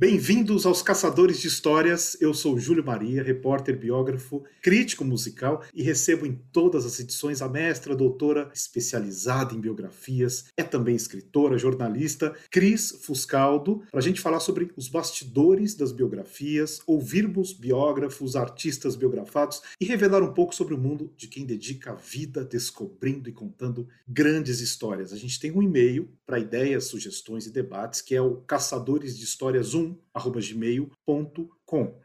Bem-vindos aos Caçadores de Histórias. Eu sou Júlio Maria, repórter, biógrafo, crítico musical e recebo em todas as edições a mestra, doutora especializada em biografias, é também escritora, jornalista, Cris Fuscaldo, para a gente falar sobre os bastidores das biografias, ouvirmos biógrafos, artistas biografados e revelar um pouco sobre o mundo de quem dedica a vida descobrindo e contando grandes histórias. A gente tem um e-mail para ideias, sugestões e debates que é o caçadores de histórias 1 gmail.com.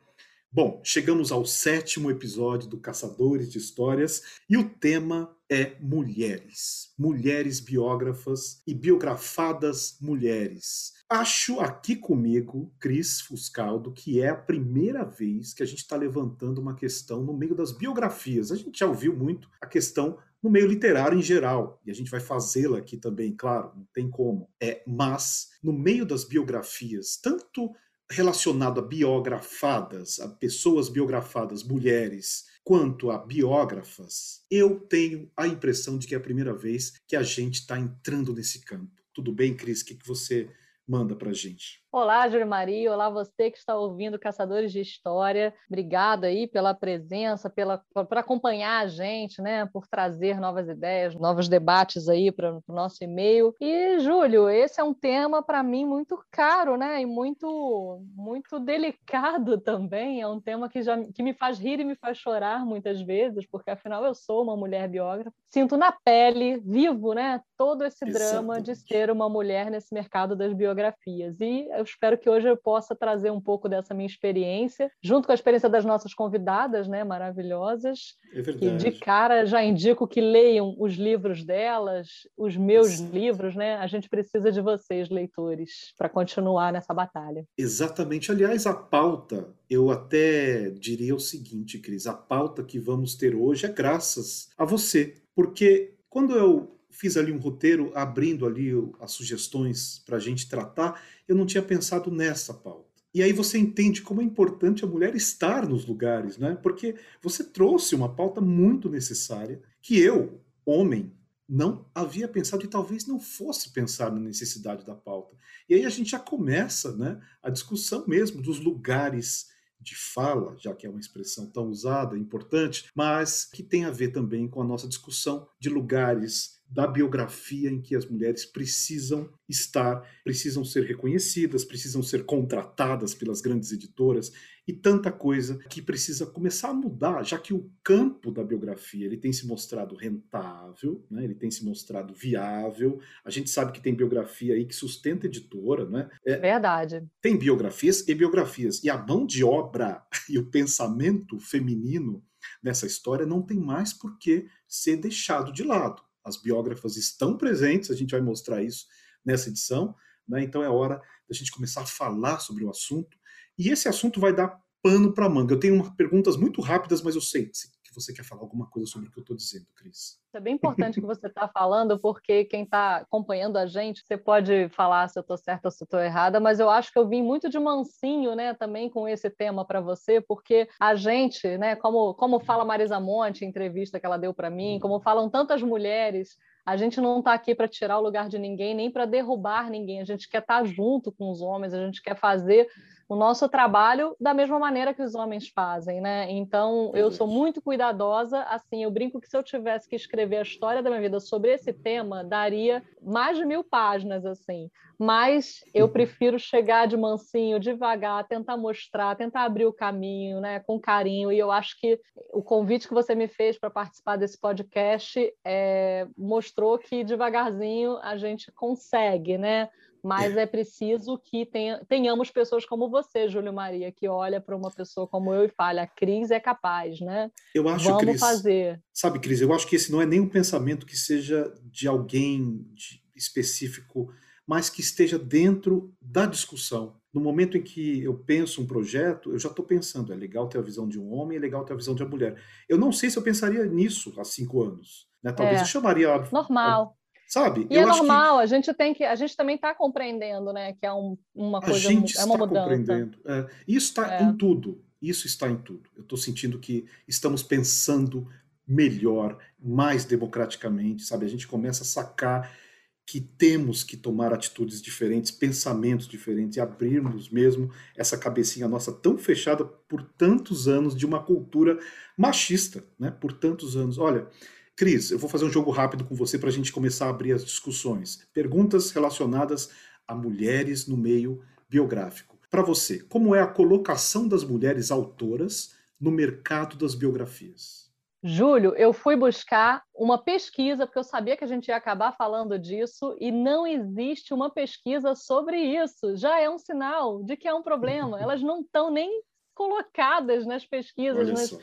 Bom, chegamos ao sétimo episódio do Caçadores de Histórias e o tema é mulheres. Mulheres biógrafas e biografadas mulheres. Acho aqui comigo, Cris Fuscaldo, que é a primeira vez que a gente está levantando uma questão no meio das biografias. A gente já ouviu muito a questão no meio literário em geral, e a gente vai fazê-la aqui também, claro, não tem como. É, mas no meio das biografias, tanto relacionado a biografadas, a pessoas biografadas, mulheres, quanto a biógrafas, eu tenho a impressão de que é a primeira vez que a gente está entrando nesse campo. Tudo bem, Cris? O que, que você manda para a gente? Olá, Júlia Maria. Olá, você que está ouvindo Caçadores de História. Obrigada aí pela presença, pela, por acompanhar a gente, né? Por trazer novas ideias, novos debates aí para o nosso e-mail. E, Júlio, esse é um tema para mim muito caro, né? E muito, muito delicado também. É um tema que, já, que me faz rir e me faz chorar muitas vezes, porque afinal eu sou uma mulher biógrafa. Sinto na pele, vivo, né? Todo esse Exatamente. drama de ser uma mulher nesse mercado das biografias. E espero que hoje eu possa trazer um pouco dessa minha experiência, junto com a experiência das nossas convidadas, né, maravilhosas. É verdade. Que de cara já indico que leiam os livros delas, os meus livros, né? A gente precisa de vocês, leitores, para continuar nessa batalha. Exatamente. Aliás, a pauta, eu até diria o seguinte, Cris, a pauta que vamos ter hoje é graças a você, porque quando eu fiz ali um roteiro abrindo ali as sugestões para a gente tratar, eu não tinha pensado nessa pauta. E aí você entende como é importante a mulher estar nos lugares, né? Porque você trouxe uma pauta muito necessária que eu, homem, não havia pensado e talvez não fosse pensar na necessidade da pauta. E aí a gente já começa, né, a discussão mesmo dos lugares de fala, já que é uma expressão tão usada, importante, mas que tem a ver também com a nossa discussão de lugares da biografia em que as mulheres precisam estar, precisam ser reconhecidas, precisam ser contratadas pelas grandes editoras e tanta coisa que precisa começar a mudar, já que o campo da biografia ele tem se mostrado rentável, né? ele tem se mostrado viável. A gente sabe que tem biografia aí que sustenta editora, né? É, Verdade. Tem biografias e biografias e a mão de obra e o pensamento feminino nessa história não tem mais por que ser deixado de lado as biógrafas estão presentes, a gente vai mostrar isso nessa edição, né? então é hora da gente começar a falar sobre o assunto, e esse assunto vai dar pano para manga. Eu tenho uma, perguntas muito rápidas, mas eu sei que você quer falar alguma coisa sobre o que eu estou dizendo, Cris. É bem importante que você está falando, porque quem está acompanhando a gente, você pode falar se eu estou certa ou se eu estou errada, mas eu acho que eu vim muito de mansinho, né, também com esse tema para você, porque a gente, né, como, como fala Marisa Monte entrevista que ela deu para mim, como falam tantas mulheres a gente não está aqui para tirar o lugar de ninguém, nem para derrubar ninguém. A gente quer estar tá junto com os homens, a gente quer fazer o nosso trabalho da mesma maneira que os homens fazem, né? Então, eu sou muito cuidadosa, assim, eu brinco que se eu tivesse que escrever a história da minha vida sobre esse tema, daria mais de mil páginas, assim. Mas eu prefiro chegar de mansinho, devagar, tentar mostrar, tentar abrir o caminho, né, com carinho. E eu acho que o convite que você me fez para participar desse podcast é, mostrou que devagarzinho a gente consegue, né? Mas é preciso que tenha, tenhamos pessoas como você, Júlio Maria, que olha para uma pessoa como eu e fala, a Cris é capaz, né? Eu acho, Vamos Cris, fazer. Sabe, Cris, eu acho que esse não é nem um pensamento que seja de alguém específico, mas que esteja dentro da discussão. No momento em que eu penso um projeto, eu já estou pensando, é legal ter a visão de um homem, é legal ter a visão de uma mulher. Eu não sei se eu pensaria nisso há cinco anos. Né? Talvez é. eu chamaria... Normal sabe? E é eu é normal, que... a gente tem que, a gente também está compreendendo, né, que é um, uma coisa, a gente é uma está mudança. compreendendo. É, isso está é. em tudo, isso está em tudo. Eu estou sentindo que estamos pensando melhor, mais democraticamente, sabe? A gente começa a sacar que temos que tomar atitudes diferentes, pensamentos diferentes e abrirmos mesmo essa cabecinha nossa tão fechada por tantos anos de uma cultura machista, né? Por tantos anos. Olha, Cris, eu vou fazer um jogo rápido com você para a gente começar a abrir as discussões. Perguntas relacionadas a mulheres no meio biográfico. Para você, como é a colocação das mulheres autoras no mercado das biografias? Júlio, eu fui buscar uma pesquisa, porque eu sabia que a gente ia acabar falando disso, e não existe uma pesquisa sobre isso. Já é um sinal de que é um problema. Elas não estão nem colocadas nas pesquisas. Nas...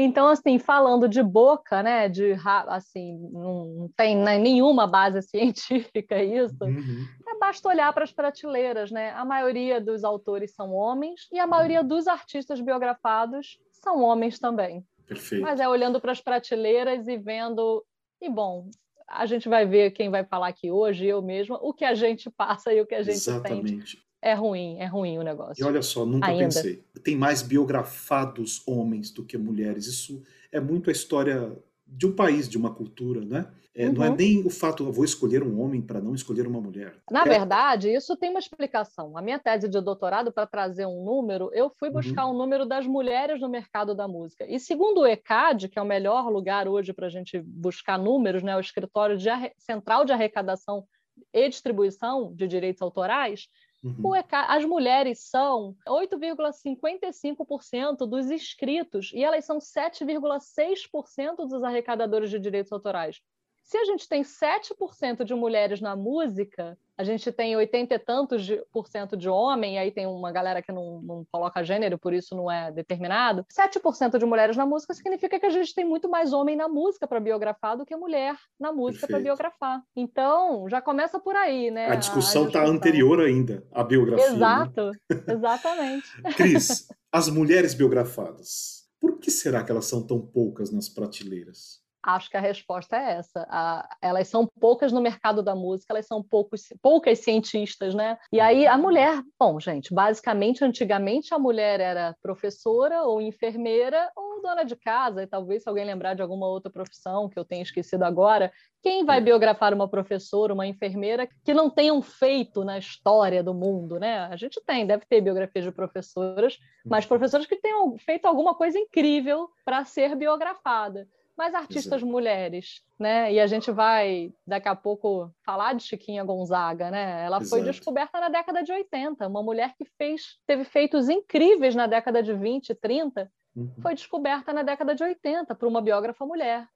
Então, assim, falando de boca, né, de assim, não tem né, nenhuma base científica isso. Uhum. É basta olhar para as prateleiras, né? A maioria dos autores são homens e a maioria dos artistas biografados são homens também. Perfeito. Mas é olhando para as prateleiras e vendo. E bom, a gente vai ver quem vai falar aqui hoje, eu mesma, o que a gente passa e o que a gente Exatamente. Sente. É ruim, é ruim o negócio. E olha só, nunca Ainda. pensei. Tem mais biografados homens do que mulheres. Isso é muito a história de um país, de uma cultura, né? É, uhum. Não é uhum. nem o fato, eu vou escolher um homem para não escolher uma mulher. Na é... verdade, isso tem uma explicação. A minha tese de doutorado, para trazer um número, eu fui buscar uhum. um número das mulheres no mercado da música. E segundo o ECAD, que é o melhor lugar hoje para a gente buscar números, né, o Escritório de Central de Arrecadação e Distribuição de Direitos Autorais, Uhum. as mulheres são 8,55% dos inscritos e elas são 7,6% dos arrecadadores de direitos autorais. Se a gente tem 7% de mulheres na música, a gente tem 80 e tantos de, por cento de homem, e aí tem uma galera que não, não coloca gênero, por isso não é determinado. 7% de mulheres na música significa que a gente tem muito mais homem na música para biografar do que mulher na música para biografar. Então, já começa por aí, né? A discussão está anterior ainda à biografia. Né? Exato, né? exatamente. Cris, as mulheres biografadas, por que será que elas são tão poucas nas prateleiras? Acho que a resposta é essa. A, elas são poucas no mercado da música, elas são poucos, poucas cientistas, né? E aí a mulher, bom, gente, basicamente, antigamente a mulher era professora ou enfermeira ou dona de casa, e talvez se alguém lembrar de alguma outra profissão que eu tenha esquecido agora, quem vai biografar uma professora, uma enfermeira que não tenham feito na história do mundo, né? A gente tem, deve ter biografias de professoras, mas uhum. professoras que tenham feito alguma coisa incrível para ser biografada mas artistas Exato. mulheres, né? E a gente vai daqui a pouco falar de Chiquinha Gonzaga, né? Ela Exato. foi descoberta na década de 80, uma mulher que fez teve feitos incríveis na década de 20, 30, uhum. foi descoberta na década de 80 por uma biógrafa mulher.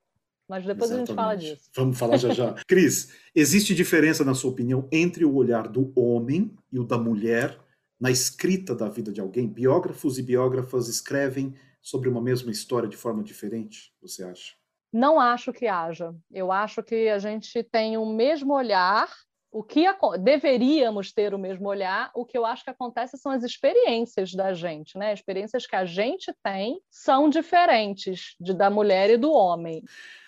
Mas depois Exatamente. a gente fala disso. Vamos falar já já. Cris, existe diferença, na sua opinião, entre o olhar do homem e o da mulher na escrita da vida de alguém? Biógrafos e biógrafas escrevem sobre uma mesma história de forma diferente, você acha? Não acho que haja. Eu acho que a gente tem o mesmo olhar, o que deveríamos ter o mesmo olhar, o que eu acho que acontece são as experiências da gente, né? As experiências que a gente tem são diferentes de, da mulher e do homem.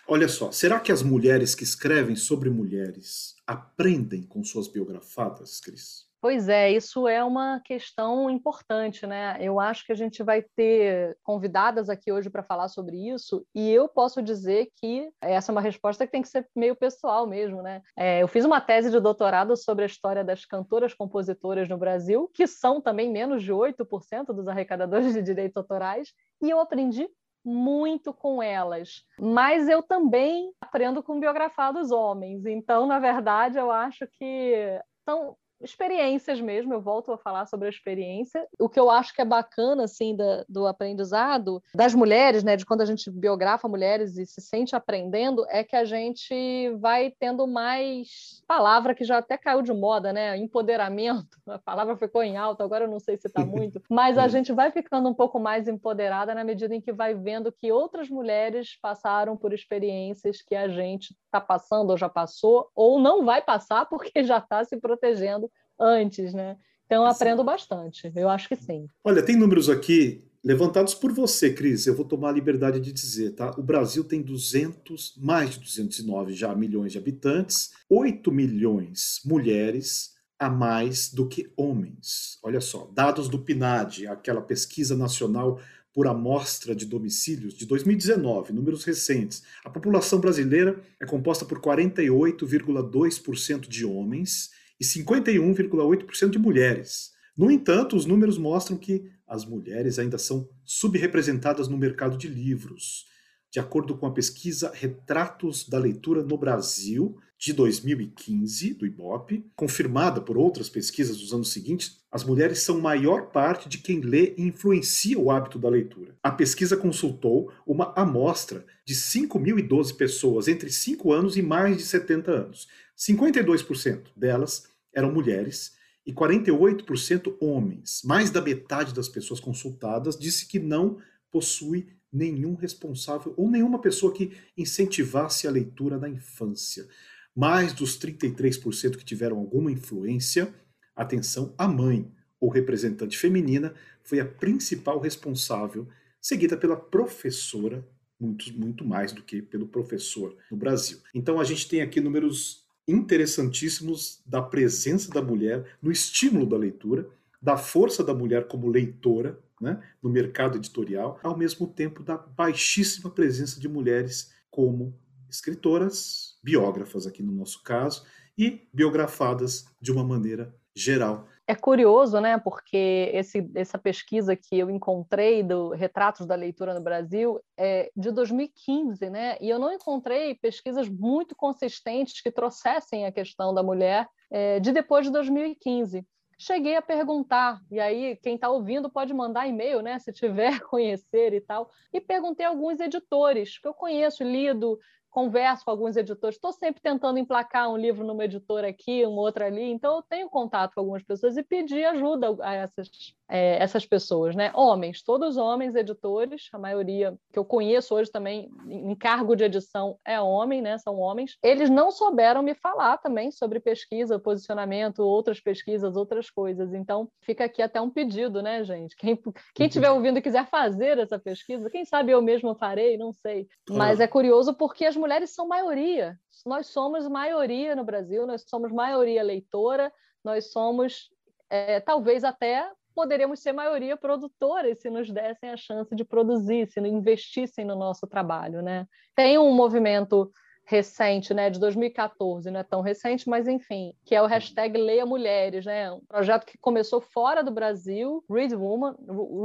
Olha só, será que as mulheres que escrevem sobre mulheres aprendem com suas biografadas, Cris? Pois é, isso é uma questão importante, né? Eu acho que a gente vai ter convidadas aqui hoje para falar sobre isso, e eu posso dizer que essa é uma resposta que tem que ser meio pessoal mesmo, né? É, eu fiz uma tese de doutorado sobre a história das cantoras compositoras no Brasil, que são também menos de 8% dos arrecadadores de direitos autorais, e eu aprendi muito com elas, mas eu também aprendo com biografados homens. Então, na verdade, eu acho que são experiências mesmo, eu volto a falar sobre a experiência. O que eu acho que é bacana, assim, da, do aprendizado das mulheres, né, de quando a gente biografa mulheres e se sente aprendendo, é que a gente vai tendo mais palavra que já até caiu de moda, né, empoderamento, a palavra ficou em alta, agora eu não sei se está muito, mas a gente vai ficando um pouco mais empoderada na medida em que vai vendo que outras mulheres passaram por experiências que a gente está passando ou já passou, ou não vai passar porque já está se protegendo antes, né? Então eu aprendo bastante, eu acho que sim. Olha, tem números aqui levantados por você, Cris, eu vou tomar a liberdade de dizer, tá? O Brasil tem 200, mais de 209 já milhões de habitantes, 8 milhões mulheres a mais do que homens. Olha só, dados do PNAD, aquela pesquisa nacional por amostra de domicílios de 2019, números recentes, a população brasileira é composta por 48,2% de homens e 51,8% de mulheres. No entanto, os números mostram que as mulheres ainda são subrepresentadas no mercado de livros. De acordo com a pesquisa Retratos da Leitura no Brasil, de 2015, do IBOP, confirmada por outras pesquisas dos anos seguintes, as mulheres são maior parte de quem lê e influencia o hábito da leitura. A pesquisa consultou uma amostra de 5.012 pessoas entre 5 anos e mais de 70 anos. 52% delas eram mulheres e 48% homens. Mais da metade das pessoas consultadas disse que não possui nenhum responsável ou nenhuma pessoa que incentivasse a leitura na infância. Mais dos 33% que tiveram alguma influência, atenção, a mãe ou representante feminina foi a principal responsável, seguida pela professora, muito, muito mais do que pelo professor no Brasil. Então a gente tem aqui números interessantíssimos da presença da mulher no estímulo da leitura, da força da mulher como leitora né, no mercado editorial, ao mesmo tempo da baixíssima presença de mulheres como escritoras, biógrafas aqui no nosso caso, e biografadas de uma maneira geral. É curioso, né? Porque esse, essa pesquisa que eu encontrei do Retratos da Leitura no Brasil é de 2015, né? E eu não encontrei pesquisas muito consistentes que trouxessem a questão da mulher é, de depois de 2015. Cheguei a perguntar, e aí quem está ouvindo pode mandar e-mail, né? Se tiver conhecer e tal. E perguntei a alguns editores que eu conheço, lido, converso com alguns editores, estou sempre tentando emplacar um livro numa editora aqui, um outro ali, então eu tenho contato com algumas pessoas e pedi ajuda a essas, é, essas pessoas, né? Homens, todos homens editores, a maioria que eu conheço hoje também em cargo de edição é homem, né? São homens. Eles não souberam me falar também sobre pesquisa, posicionamento, outras pesquisas, outras coisas. Então fica aqui até um pedido, né, gente? Quem, quem estiver ouvindo e quiser fazer essa pesquisa, quem sabe eu mesmo farei, não sei. Mas é curioso porque as mulheres são maioria. Nós somos maioria no Brasil, nós somos maioria leitora, nós somos, é, talvez até poderíamos ser maioria produtora se nos dessem a chance de produzir, se investissem no nosso trabalho. Né? Tem um movimento recente, né, de 2014, não é tão recente, mas enfim, que é o hashtag Leia Mulheres, né, um projeto que começou fora do Brasil, Read Woman,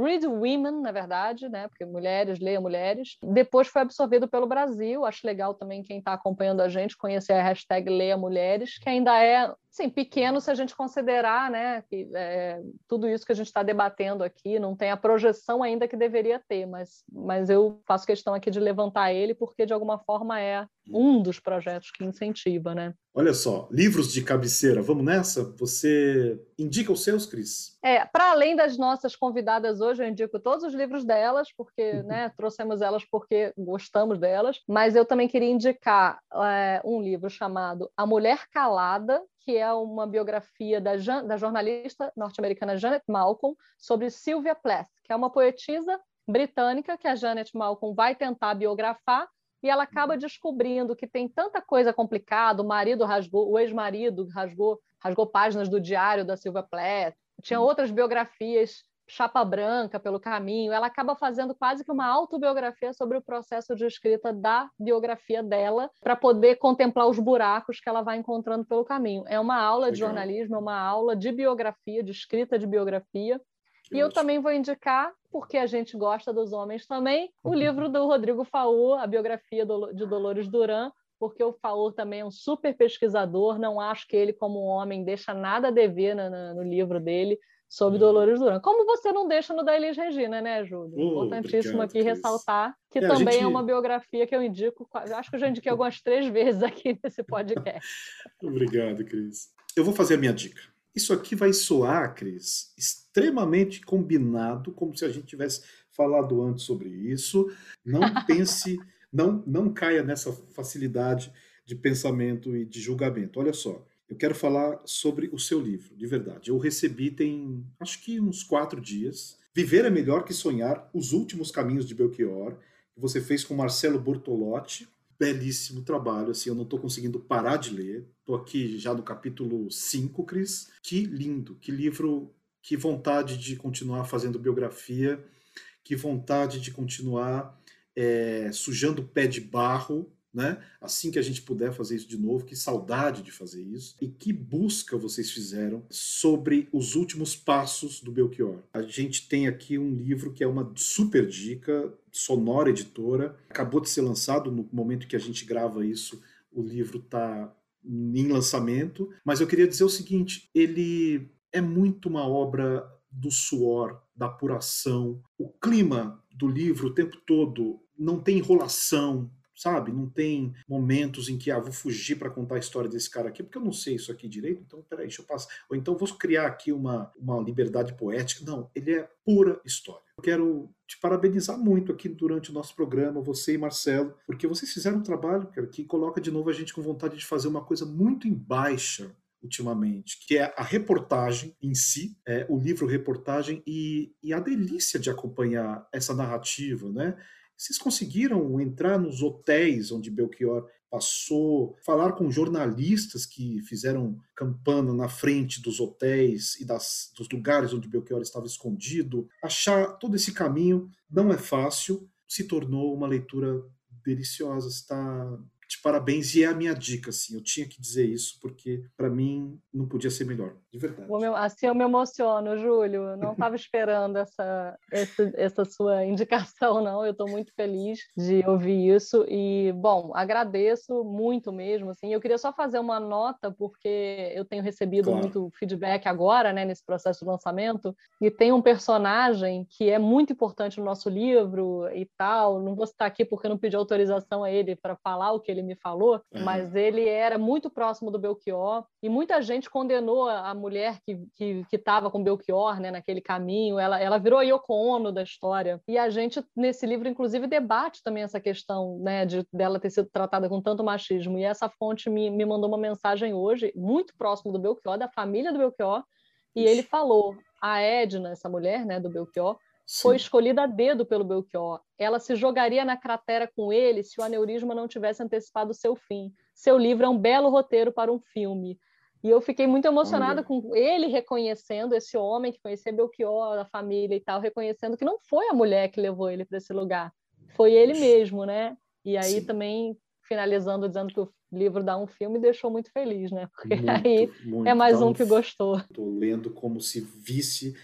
Read Women, na verdade, né, porque mulheres, leia mulheres, depois foi absorvido pelo Brasil, acho legal também quem está acompanhando a gente conhecer a hashtag Leia Mulheres, que ainda é Sim, pequeno se a gente considerar né, que é, tudo isso que a gente está debatendo aqui não tem a projeção ainda que deveria ter, mas, mas eu faço questão aqui de levantar ele porque de alguma forma é um dos projetos que incentiva, né? Olha só, livros de cabeceira, vamos nessa? Você indica os seus, Cris? É, para além das nossas convidadas hoje, eu indico todos os livros delas, porque né, trouxemos elas porque gostamos delas, mas eu também queria indicar é, um livro chamado A Mulher Calada, que é uma biografia da, da jornalista norte-americana Janet Malcolm sobre Sylvia Plath, que é uma poetisa britânica que a Janet Malcolm vai tentar biografar e ela acaba descobrindo que tem tanta coisa complicada, o marido rasgou, o ex-marido rasgou, rasgou páginas do diário da Silvia Plath, tinha outras biografias chapa branca pelo caminho, ela acaba fazendo quase que uma autobiografia sobre o processo de escrita da biografia dela, para poder contemplar os buracos que ela vai encontrando pelo caminho. É uma aula Legal. de jornalismo, é uma aula de biografia, de escrita de biografia. E eu também vou indicar, porque a gente gosta dos homens também, o livro do Rodrigo Faur, a biografia de Dolores Duran, porque o Faur também é um super pesquisador, não acho que ele, como homem, deixa nada a dever no, no livro dele sobre uhum. Dolores Duran. Como você não deixa no da Elis Regina, né, Júlio? Oh, Importantíssimo aqui ressaltar que é, também gente... é uma biografia que eu indico, acho que eu já indiquei algumas três vezes aqui nesse podcast. obrigado, Cris. Eu vou fazer a minha dica. Isso aqui vai soar, Cris, extremamente combinado, como se a gente tivesse falado antes sobre isso. Não pense, não, não caia nessa facilidade de pensamento e de julgamento. Olha só, eu quero falar sobre o seu livro, de verdade. Eu recebi tem, acho que uns quatro dias. Viver é melhor que sonhar. Os últimos caminhos de Belchior, que você fez com Marcelo Bortolotti. Belíssimo trabalho, assim, eu não estou conseguindo parar de ler. Estou aqui já no capítulo 5, Cris. Que lindo, que livro, que vontade de continuar fazendo biografia. que vontade de continuar é, sujando pé de barro né? Assim que a gente puder fazer isso de novo, que saudade de fazer isso. E que busca vocês fizeram sobre os últimos passos do Belchior. A gente tem aqui um livro que é uma super dica, Sonora Editora. Acabou de ser lançado no momento que a gente grava isso. O livro está em lançamento, mas eu queria dizer o seguinte: ele é muito uma obra do suor, da apuração. O clima do livro o tempo todo não tem enrolação, sabe? Não tem momentos em que, ah, vou fugir para contar a história desse cara aqui, porque eu não sei isso aqui direito, então peraí, deixa eu passar. Ou então vou criar aqui uma, uma liberdade poética. Não, ele é pura história. Eu quero te parabenizar muito aqui durante o nosso programa, você e Marcelo, porque vocês fizeram um trabalho cara, que coloca de novo a gente com vontade de fazer uma coisa muito em baixa ultimamente, que é a reportagem em si, é, o livro reportagem e, e a delícia de acompanhar essa narrativa, né? Vocês conseguiram entrar nos hotéis onde Belchior passou, falar com jornalistas que fizeram campana na frente dos hotéis e das, dos lugares onde Belchior estava escondido? Achar todo esse caminho não é fácil, se tornou uma leitura deliciosa. Está de parabéns e é a minha dica, assim. Eu tinha que dizer isso porque para mim não podia ser melhor, de verdade. Meu, assim eu me emociono, Júlio. Eu não estava esperando essa, essa, essa sua indicação, não. Eu estou muito feliz de ouvir isso e, bom, agradeço muito mesmo. Assim, eu queria só fazer uma nota porque eu tenho recebido claro. muito feedback agora, né, nesse processo de lançamento e tem um personagem que é muito importante no nosso livro e tal. Não vou citar aqui porque eu não pedi autorização a ele para falar o que ele ele me falou, uhum. mas ele era muito próximo do Belchior e muita gente condenou a mulher que estava com Belchior né, naquele caminho. Ela, ela virou a Yoko Ono da história. E a gente, nesse livro, inclusive, debate também essa questão né, de dela ter sido tratada com tanto machismo. E essa fonte me, me mandou uma mensagem hoje, muito próximo do Belchior, da família do Belchior, e ele falou: a Edna, essa mulher né, do Belchior, Sim. foi escolhida a dedo pelo Belchior. Ela se jogaria na cratera com ele se o aneurisma não tivesse antecipado o seu fim. Seu livro é um belo roteiro para um filme. E eu fiquei muito emocionada Olha. com ele reconhecendo esse homem que conhecia Belchior, a família e tal, reconhecendo que não foi a mulher que levou ele para esse lugar, foi ele mesmo, né? E aí Sim. também finalizando dizendo que o livro dá um filme deixou muito feliz, né? Porque muito, aí muito, é mais um que gostou. Estou lendo como se visse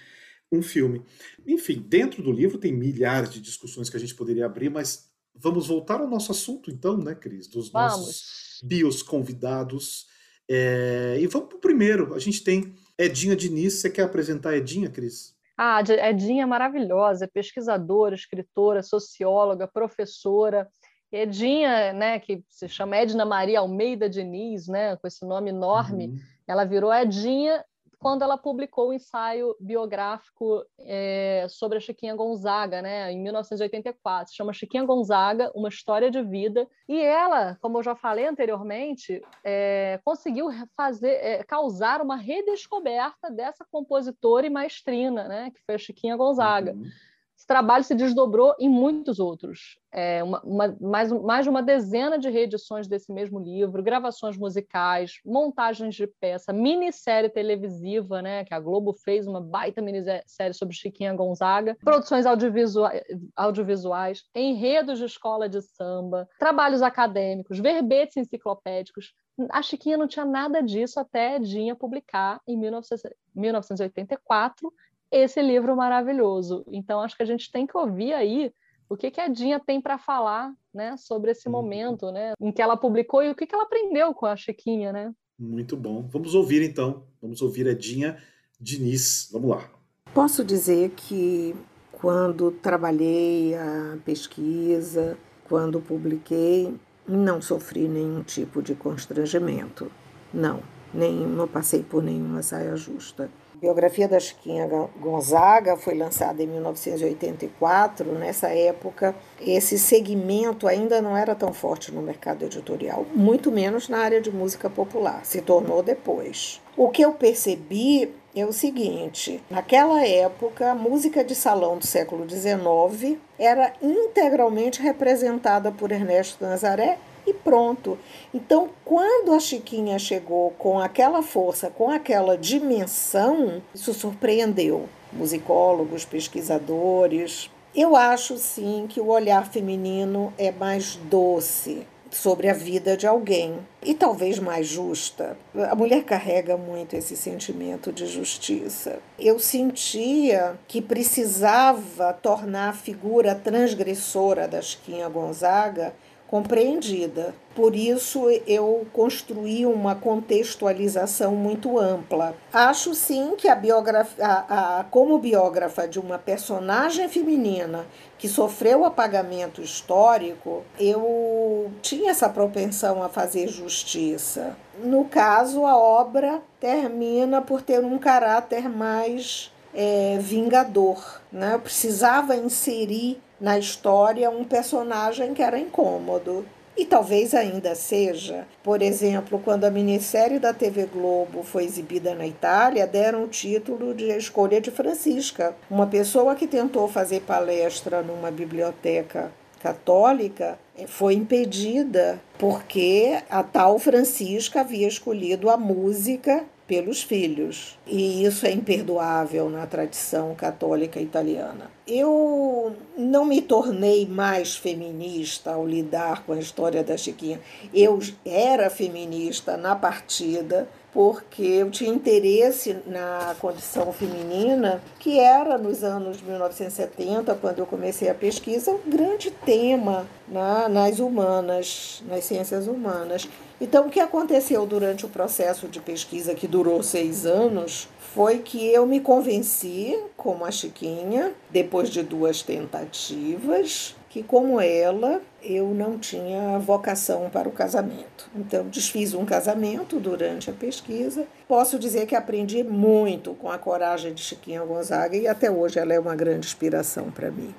um filme. Enfim, dentro do livro tem milhares de discussões que a gente poderia abrir, mas vamos voltar ao nosso assunto, então, né, Cris? Dos vamos. nossos bios convidados. É... E vamos para o primeiro. A gente tem Edinha Diniz. Você quer apresentar a Edinha, Cris? Ah, Edinha é maravilhosa, é pesquisadora, escritora, socióloga, professora. Edinha, né, que se chama Edna Maria Almeida Diniz, né, com esse nome enorme, uhum. ela virou Edinha quando ela publicou o ensaio biográfico é, sobre a Chiquinha Gonzaga, né, em 1984. Se chama Chiquinha Gonzaga, uma história de vida. E ela, como eu já falei anteriormente, é, conseguiu fazer, é, causar uma redescoberta dessa compositora e maestrina, né, que foi a Chiquinha Gonzaga. Uhum. Esse trabalho se desdobrou em muitos outros. É, uma, uma, mais, mais de uma dezena de reedições desse mesmo livro, gravações musicais, montagens de peça, minissérie televisiva, né, que a Globo fez uma baita minissérie sobre Chiquinha Gonzaga, produções audiovisuais, audiovisuais enredos de escola de samba, trabalhos acadêmicos, verbetes enciclopédicos. A Chiquinha não tinha nada disso até Dinha publicar em 1984 esse livro maravilhoso. Então, acho que a gente tem que ouvir aí o que, que a Dinha tem para falar né, sobre esse uhum. momento né, em que ela publicou e o que, que ela aprendeu com a Chiquinha. Né? Muito bom. Vamos ouvir então. Vamos ouvir a Dinha Diniz. Vamos lá. Posso dizer que quando trabalhei a pesquisa, quando publiquei, não sofri nenhum tipo de constrangimento. Não, nem, não passei por nenhuma saia justa. Biografia da Chiquinha Gonzaga foi lançada em 1984. Nessa época, esse segmento ainda não era tão forte no mercado editorial, muito menos na área de música popular. Se tornou depois. O que eu percebi é o seguinte: naquela época, a música de salão do século XIX era integralmente representada por Ernesto Nazaré e pronto. Então, quando a Chiquinha chegou com aquela força, com aquela dimensão, isso surpreendeu musicólogos, pesquisadores. Eu acho sim que o olhar feminino é mais doce sobre a vida de alguém e talvez mais justa. A mulher carrega muito esse sentimento de justiça. Eu sentia que precisava tornar a figura transgressora da Chiquinha Gonzaga compreendida. Por isso eu construí uma contextualização muito ampla. Acho sim que a a, a, como biógrafa de uma personagem feminina que sofreu apagamento histórico, eu tinha essa propensão a fazer justiça. No caso, a obra termina por ter um caráter mais é, vingador. Né? Eu precisava inserir na história um personagem que era incômodo. E talvez ainda seja, por exemplo, quando a minissérie da TV Globo foi exibida na Itália, deram o título de A Escolha de Francisca, uma pessoa que tentou fazer palestra numa biblioteca católica foi impedida porque a tal Francisca havia escolhido a música pelos filhos. E isso é imperdoável na tradição católica italiana. Eu não me tornei mais feminista ao lidar com a história da Chiquinha. Eu era feminista na partida, porque eu tinha interesse na condição feminina, que era nos anos 1970, quando eu comecei a pesquisa, um grande tema na, nas humanas, nas ciências humanas. Então, o que aconteceu durante o processo de pesquisa, que durou seis anos, foi que eu me convenci, como a Chiquinha, depois de duas tentativas, que, como ela, eu não tinha vocação para o casamento. Então, desfiz um casamento durante a pesquisa. Posso dizer que aprendi muito com a coragem de Chiquinha Gonzaga e até hoje ela é uma grande inspiração para mim.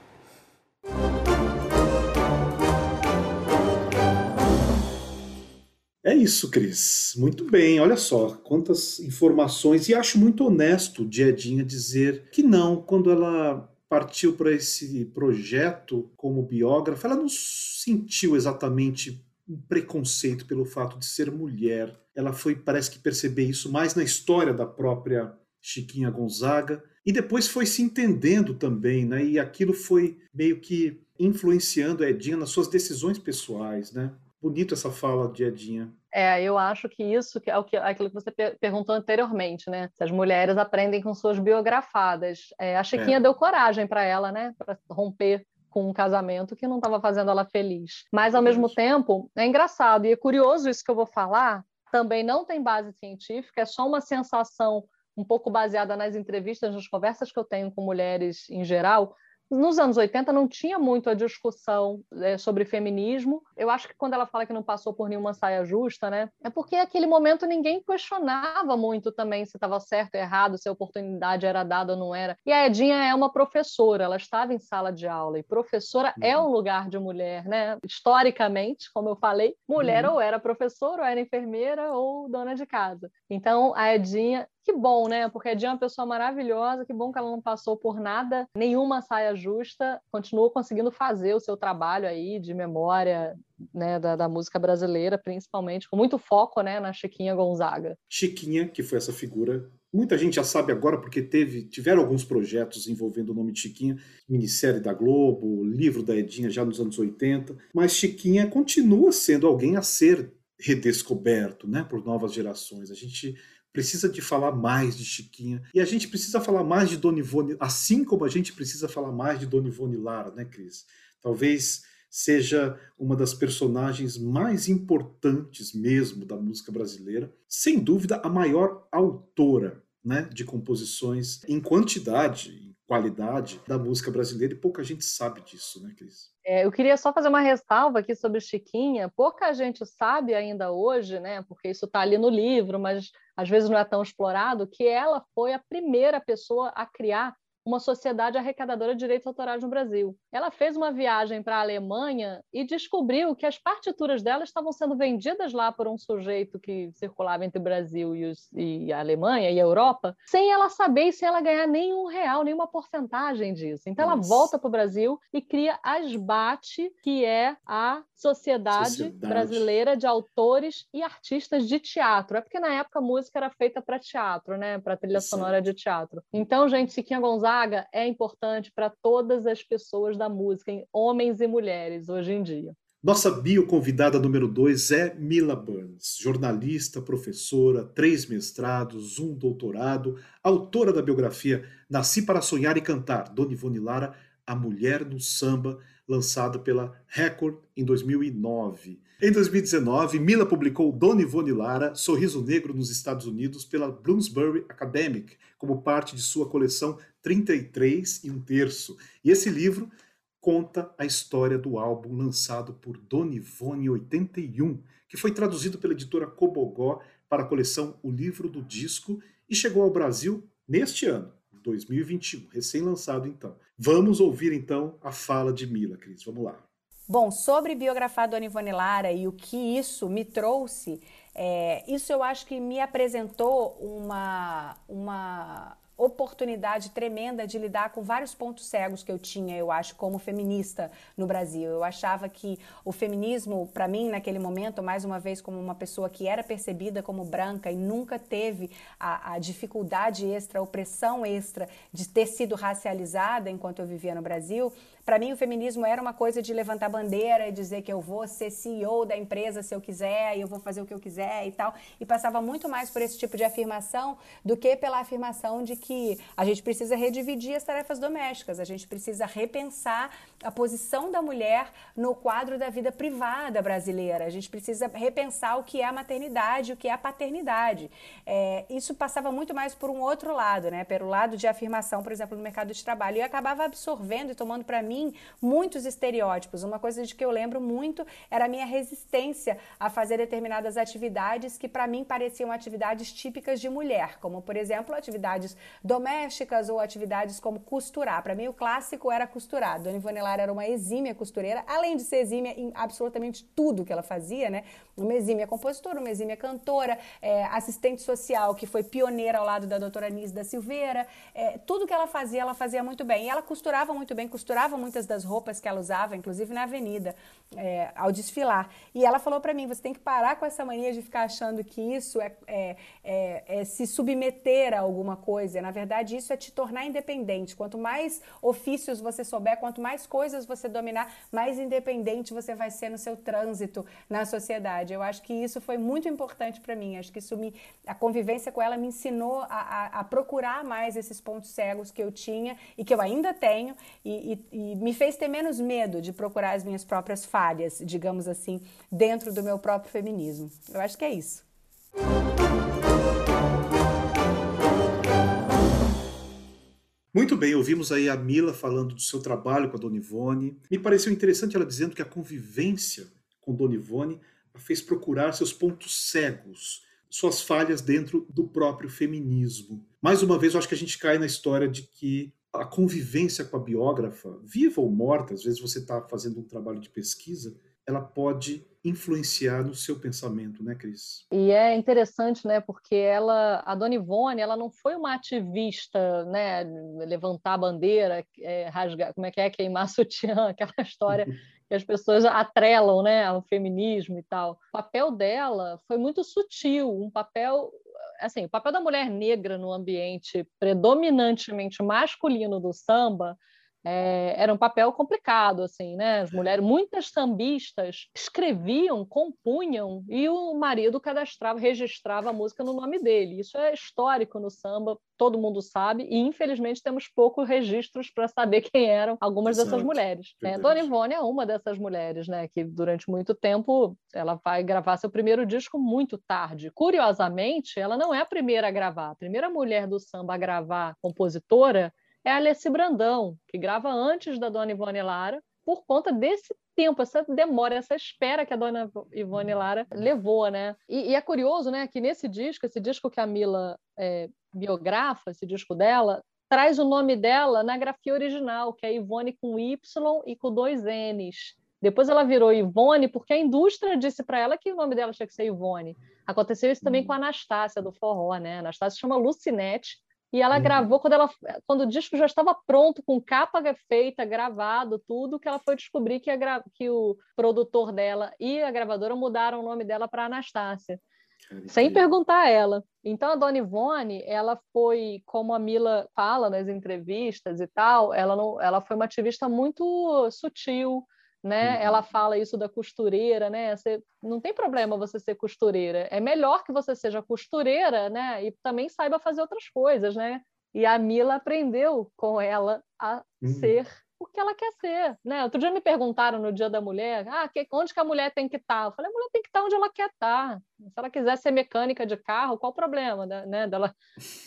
É isso, Cris. Muito bem. Olha só quantas informações. E acho muito honesto de Edinha dizer que não, quando ela partiu para esse projeto como biógrafa, ela não sentiu exatamente um preconceito pelo fato de ser mulher. Ela foi, parece que, perceber isso mais na história da própria Chiquinha Gonzaga e depois foi se entendendo também, né? E aquilo foi meio que influenciando a Edinha nas suas decisões pessoais, né? Bonito essa fala de Edinha. É, eu acho que isso é o que, aquilo que você perguntou anteriormente, né? Se as mulheres aprendem com suas biografadas. É, a Chiquinha é. deu coragem para ela, né? Para romper com um casamento que não estava fazendo ela feliz. Mas, ao mesmo tempo, é engraçado e é curioso isso que eu vou falar. Também não tem base científica, é só uma sensação um pouco baseada nas entrevistas, nas conversas que eu tenho com mulheres em geral, nos anos 80 não tinha muito a discussão é, sobre feminismo. Eu acho que quando ela fala que não passou por nenhuma saia justa, né? É porque naquele momento ninguém questionava muito também se estava certo ou errado, se a oportunidade era dada ou não era. E a Edinha é uma professora, ela estava em sala de aula. E professora uhum. é um lugar de mulher, né? Historicamente, como eu falei, mulher uhum. ou era professora, ou era enfermeira, ou dona de casa. Então a Edinha que bom, né? Porque a é uma pessoa maravilhosa, que bom que ela não passou por nada, nenhuma saia justa, continuou conseguindo fazer o seu trabalho aí de memória né, da, da, música brasileira, principalmente, com muito foco né, na Chiquinha Gonzaga. Chiquinha, que foi essa figura. Muita gente já sabe agora porque teve, tiveram alguns projetos envolvendo o nome de Chiquinha, minissérie da Globo, livro da Edinha já nos anos 80, mas Chiquinha continua sendo alguém a ser redescoberto né, por novas gerações. A gente precisa de falar mais de Chiquinha. E a gente precisa falar mais de Dona Ivone, assim como a gente precisa falar mais de Dona Ivone Lara, né, Cris? Talvez seja uma das personagens mais importantes mesmo da música brasileira, sem dúvida a maior autora né, de composições em quantidade, qualidade da música brasileira, e pouca gente sabe disso, né, Cris? É, eu queria só fazer uma ressalva aqui sobre Chiquinha. Pouca gente sabe ainda hoje, né, porque isso está ali no livro, mas às vezes não é tão explorado, que ela foi a primeira pessoa a criar uma sociedade arrecadadora de direitos autorais no Brasil. Ela fez uma viagem para a Alemanha e descobriu que as partituras dela estavam sendo vendidas lá por um sujeito que circulava entre o Brasil e, os, e a Alemanha e a Europa, sem ela saber e sem ela ganhar nenhum real, nenhuma porcentagem disso. Então Nossa. ela volta para o Brasil e cria a SBAT, que é a Sociedade, Sociedade, Brasileira de Autores e Artistas de Teatro. É porque na época a música era feita para teatro, né? Para trilha sonora de teatro. Então, gente, Siquinha Gonzaga vaga é importante para todas as pessoas da música, homens e mulheres, hoje em dia. Nossa bio convidada número 2 é Mila Burns, jornalista, professora, três mestrados, um doutorado, autora da biografia Nasci para Sonhar e Cantar, Dona Ivone Lara, A Mulher no Samba, lançada pela Record em 2009. Em 2019, Mila publicou Dona Ivone Lara, Sorriso Negro nos Estados Unidos, pela Bloomsbury Academic, como parte de sua coleção 33 e um terço. E esse livro conta a história do álbum lançado por Dona Ivone em 81, que foi traduzido pela editora Cobogó para a coleção O Livro do Disco e chegou ao Brasil neste ano, 2021, recém-lançado então. Vamos ouvir então a fala de Mila, Cris. Vamos lá. Bom, sobre biografar Dona Ivone Lara e o que isso me trouxe, é, isso eu acho que me apresentou uma, uma oportunidade tremenda de lidar com vários pontos cegos que eu tinha, eu acho, como feminista no Brasil. Eu achava que o feminismo, para mim, naquele momento, mais uma vez, como uma pessoa que era percebida como branca e nunca teve a, a dificuldade extra, a opressão extra de ter sido racializada enquanto eu vivia no Brasil, para mim, o feminismo era uma coisa de levantar bandeira e dizer que eu vou ser CEO da empresa se eu quiser, e eu vou fazer o que eu quiser e tal. E passava muito mais por esse tipo de afirmação do que pela afirmação de que a gente precisa redividir as tarefas domésticas, a gente precisa repensar a posição da mulher no quadro da vida privada brasileira, a gente precisa repensar o que é a maternidade, o que é a paternidade. É, isso passava muito mais por um outro lado, né? Pelo lado de afirmação, por exemplo, no mercado de trabalho. E eu acabava absorvendo e tomando para mim muitos estereótipos. Uma coisa de que eu lembro muito era a minha resistência a fazer determinadas atividades que para mim pareciam atividades típicas de mulher, como por exemplo atividades domésticas ou atividades como costurar. Para mim o clássico era costurar. Dona Ivone Era uma exímia costureira, além de ser exímia em absolutamente tudo que ela fazia, né? Uma exímia compositora, uma exímia cantora, é, assistente social que foi pioneira ao lado da doutora Nise da Silveira. É, tudo que ela fazia, ela fazia muito bem. E ela costurava muito bem, costurava muitas das roupas que ela usava, inclusive na avenida, é, ao desfilar. E ela falou para mim: você tem que parar com essa mania de ficar achando que isso é, é, é, é se submeter a alguma coisa. Na verdade, isso é te tornar independente. Quanto mais ofícios você souber, quanto mais coisas você dominar, mais independente você vai ser no seu trânsito na sociedade. Eu acho que isso foi muito importante para mim. Acho que isso me, a convivência com ela me ensinou a, a, a, procurar mais esses pontos cegos que eu tinha e que eu ainda tenho e, e, e me fez ter menos medo de procurar as minhas próprias falhas, digamos assim, dentro do meu próprio feminismo. Eu acho que é isso. Muito bem, ouvimos aí a Mila falando do seu trabalho com a Dona Ivone. Me pareceu interessante ela dizendo que a convivência com Dona Ivone a fez procurar seus pontos cegos, suas falhas dentro do próprio feminismo. Mais uma vez, eu acho que a gente cai na história de que a convivência com a biógrafa, viva ou morta, às vezes você está fazendo um trabalho de pesquisa, ela pode influenciar no seu pensamento, né, Cris? E é interessante, né, porque ela, a Dona Ivone, ela não foi uma ativista, né, levantar a bandeira, é, rasgar, como é que é, queimar sutiã, aquela história que as pessoas atrelam, né, ao feminismo e tal. O papel dela foi muito sutil, um papel assim, o papel da mulher negra no ambiente predominantemente masculino do samba é, era um papel complicado, assim, né? As mulheres, muitas sambistas escreviam, compunham e o marido cadastrava, registrava a música no nome dele. Isso é histórico no samba, todo mundo sabe, e infelizmente temos poucos registros para saber quem eram algumas Exato. dessas mulheres. Né? Dona Ivone é uma dessas mulheres, né? Que durante muito tempo ela vai gravar seu primeiro disco muito tarde. Curiosamente, ela não é a primeira a gravar. A primeira mulher do samba a gravar compositora é a Alessi Brandão, que grava antes da Dona Ivone Lara, por conta desse tempo, essa demora, essa espera que a Dona Ivone Lara levou, né? E, e é curioso, né, que nesse disco, esse disco que a Mila é, biografa, esse disco dela, traz o nome dela na grafia original, que é Ivone com Y e com dois N's. Depois ela virou Ivone porque a indústria disse para ela que o nome dela tinha que ser Ivone. Aconteceu isso também com a uhum. Anastácia do forró, né? A Anastácia chama Lucinete e ela uhum. gravou quando, ela, quando o disco já estava pronto, com capa feita, gravado, tudo, que ela foi descobrir que, a, que o produtor dela e a gravadora mudaram o nome dela para Anastácia. sem perguntar a ela. Então, a Dona Ivone, ela foi, como a Mila fala nas entrevistas e tal, ela, não, ela foi uma ativista muito sutil, né? Uhum. Ela fala isso da costureira, né? Você, não tem problema você ser costureira. É melhor que você seja costureira, né? E também saiba fazer outras coisas, né? E a Mila aprendeu com ela a uhum. ser o que ela quer ser, né? Outro dia me perguntaram no Dia da Mulher, ah, que, onde que a mulher tem que estar? Tá? Eu falei, a mulher tem que estar tá onde ela quer estar. Tá. Se ela quiser ser mecânica de carro, qual o problema, né? Dela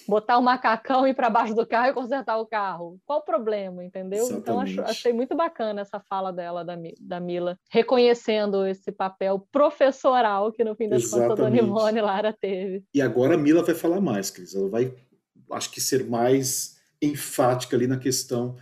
botar o um macacão e ir para baixo do carro e consertar o carro? Qual o problema, entendeu? Exatamente. Então acho, achei muito bacana essa fala dela da, da Mila, reconhecendo esse papel professoral que no fim das Exatamente. contas a Dona Ivone Lara teve. E agora a Mila vai falar mais, Cris. Ela vai, acho que ser mais enfática ali na questão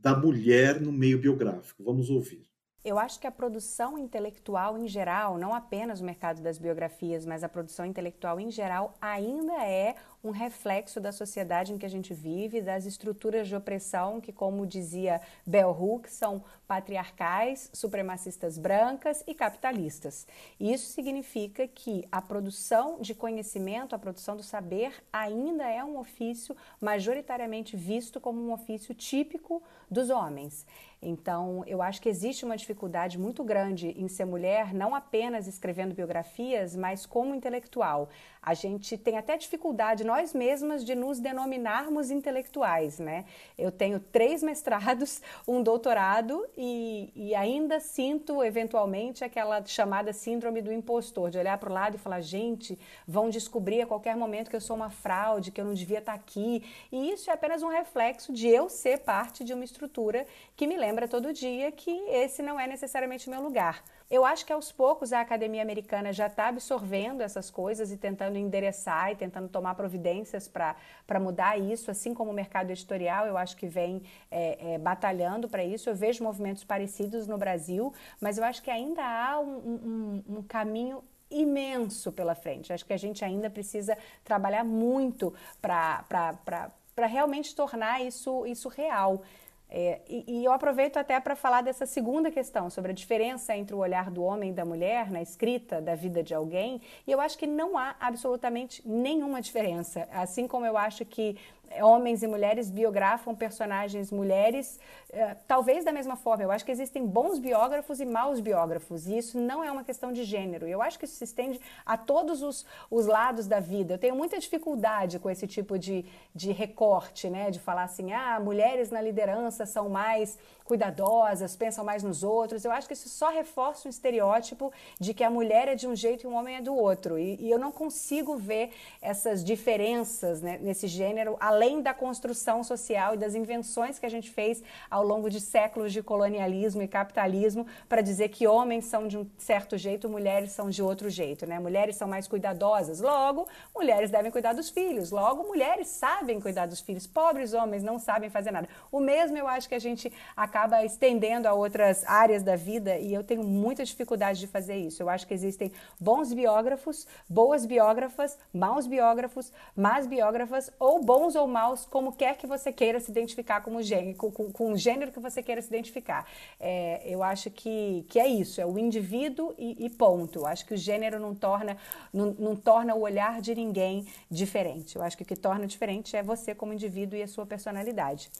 da mulher no meio biográfico. Vamos ouvir. Eu acho que a produção intelectual em geral, não apenas o mercado das biografias, mas a produção intelectual em geral, ainda é um reflexo da sociedade em que a gente vive, das estruturas de opressão que, como dizia Bell Hooks, são patriarcais, supremacistas brancas e capitalistas. Isso significa que a produção de conhecimento, a produção do saber, ainda é um ofício majoritariamente visto como um ofício típico dos homens. Então, eu acho que existe uma dificuldade muito grande em ser mulher, não apenas escrevendo biografias, mas como intelectual. A gente tem até dificuldade nós mesmas de nos denominarmos intelectuais, né? Eu tenho três mestrados, um doutorado e, e ainda sinto eventualmente aquela chamada síndrome do impostor, de olhar para o lado e falar, gente, vão descobrir a qualquer momento que eu sou uma fraude, que eu não devia estar aqui. E isso é apenas um reflexo de eu ser parte de uma estrutura que me lembra todo dia que esse não é necessariamente o meu lugar. Eu acho que aos poucos a academia americana já está absorvendo essas coisas e tentando endereçar e tentando tomar providências para mudar isso, assim como o mercado editorial, eu acho que vem é, é, batalhando para isso. Eu vejo movimentos parecidos no Brasil, mas eu acho que ainda há um, um, um caminho imenso pela frente. Acho que a gente ainda precisa trabalhar muito para realmente tornar isso, isso real. É, e, e, eu aproveito até para falar dessa segunda questão, sobre a diferença entre o olhar do homem e da mulher na escrita da vida de alguém, e eu acho que não há absolutamente nenhuma diferença. Assim como eu acho que homens e mulheres biografam personagens mulheres, eh, talvez da mesma forma. Eu acho que existem bons biógrafos e maus biógrafos, e isso não é uma questão de gênero. Eu acho que isso se estende a todos os, os lados da vida. Eu tenho muita dificuldade com esse tipo de, de recorte, né? De falar assim, ah, mulheres na liderança são mais cuidadosas, pensam mais nos outros. Eu acho que isso só reforça um estereótipo de que a mulher é de um jeito e o homem é do outro. E, e eu não consigo ver essas diferenças né, nesse gênero, além da construção social e das invenções que a gente fez ao longo de séculos de colonialismo e capitalismo para dizer que homens são de um certo jeito, mulheres são de outro jeito. Né? Mulheres são mais cuidadosas, logo, mulheres devem cuidar dos filhos, logo, mulheres sabem cuidar dos filhos. Pobres homens não sabem fazer nada. O mesmo eu acho que a gente acaba estendendo a outras áreas da vida e eu tenho muita dificuldade de fazer isso. Eu acho que existem bons biógrafos, boas biógrafas, maus biógrafos, más biógrafas ou bons ou maus, como quer que você queira se identificar como gênero, com, com, com o gênero que você queira se identificar. É, eu acho que, que é isso, é o indivíduo e, e ponto. Eu acho que o gênero não torna, não, não torna o olhar de ninguém diferente. Eu acho que o que torna diferente é você como indivíduo e a sua personalidade.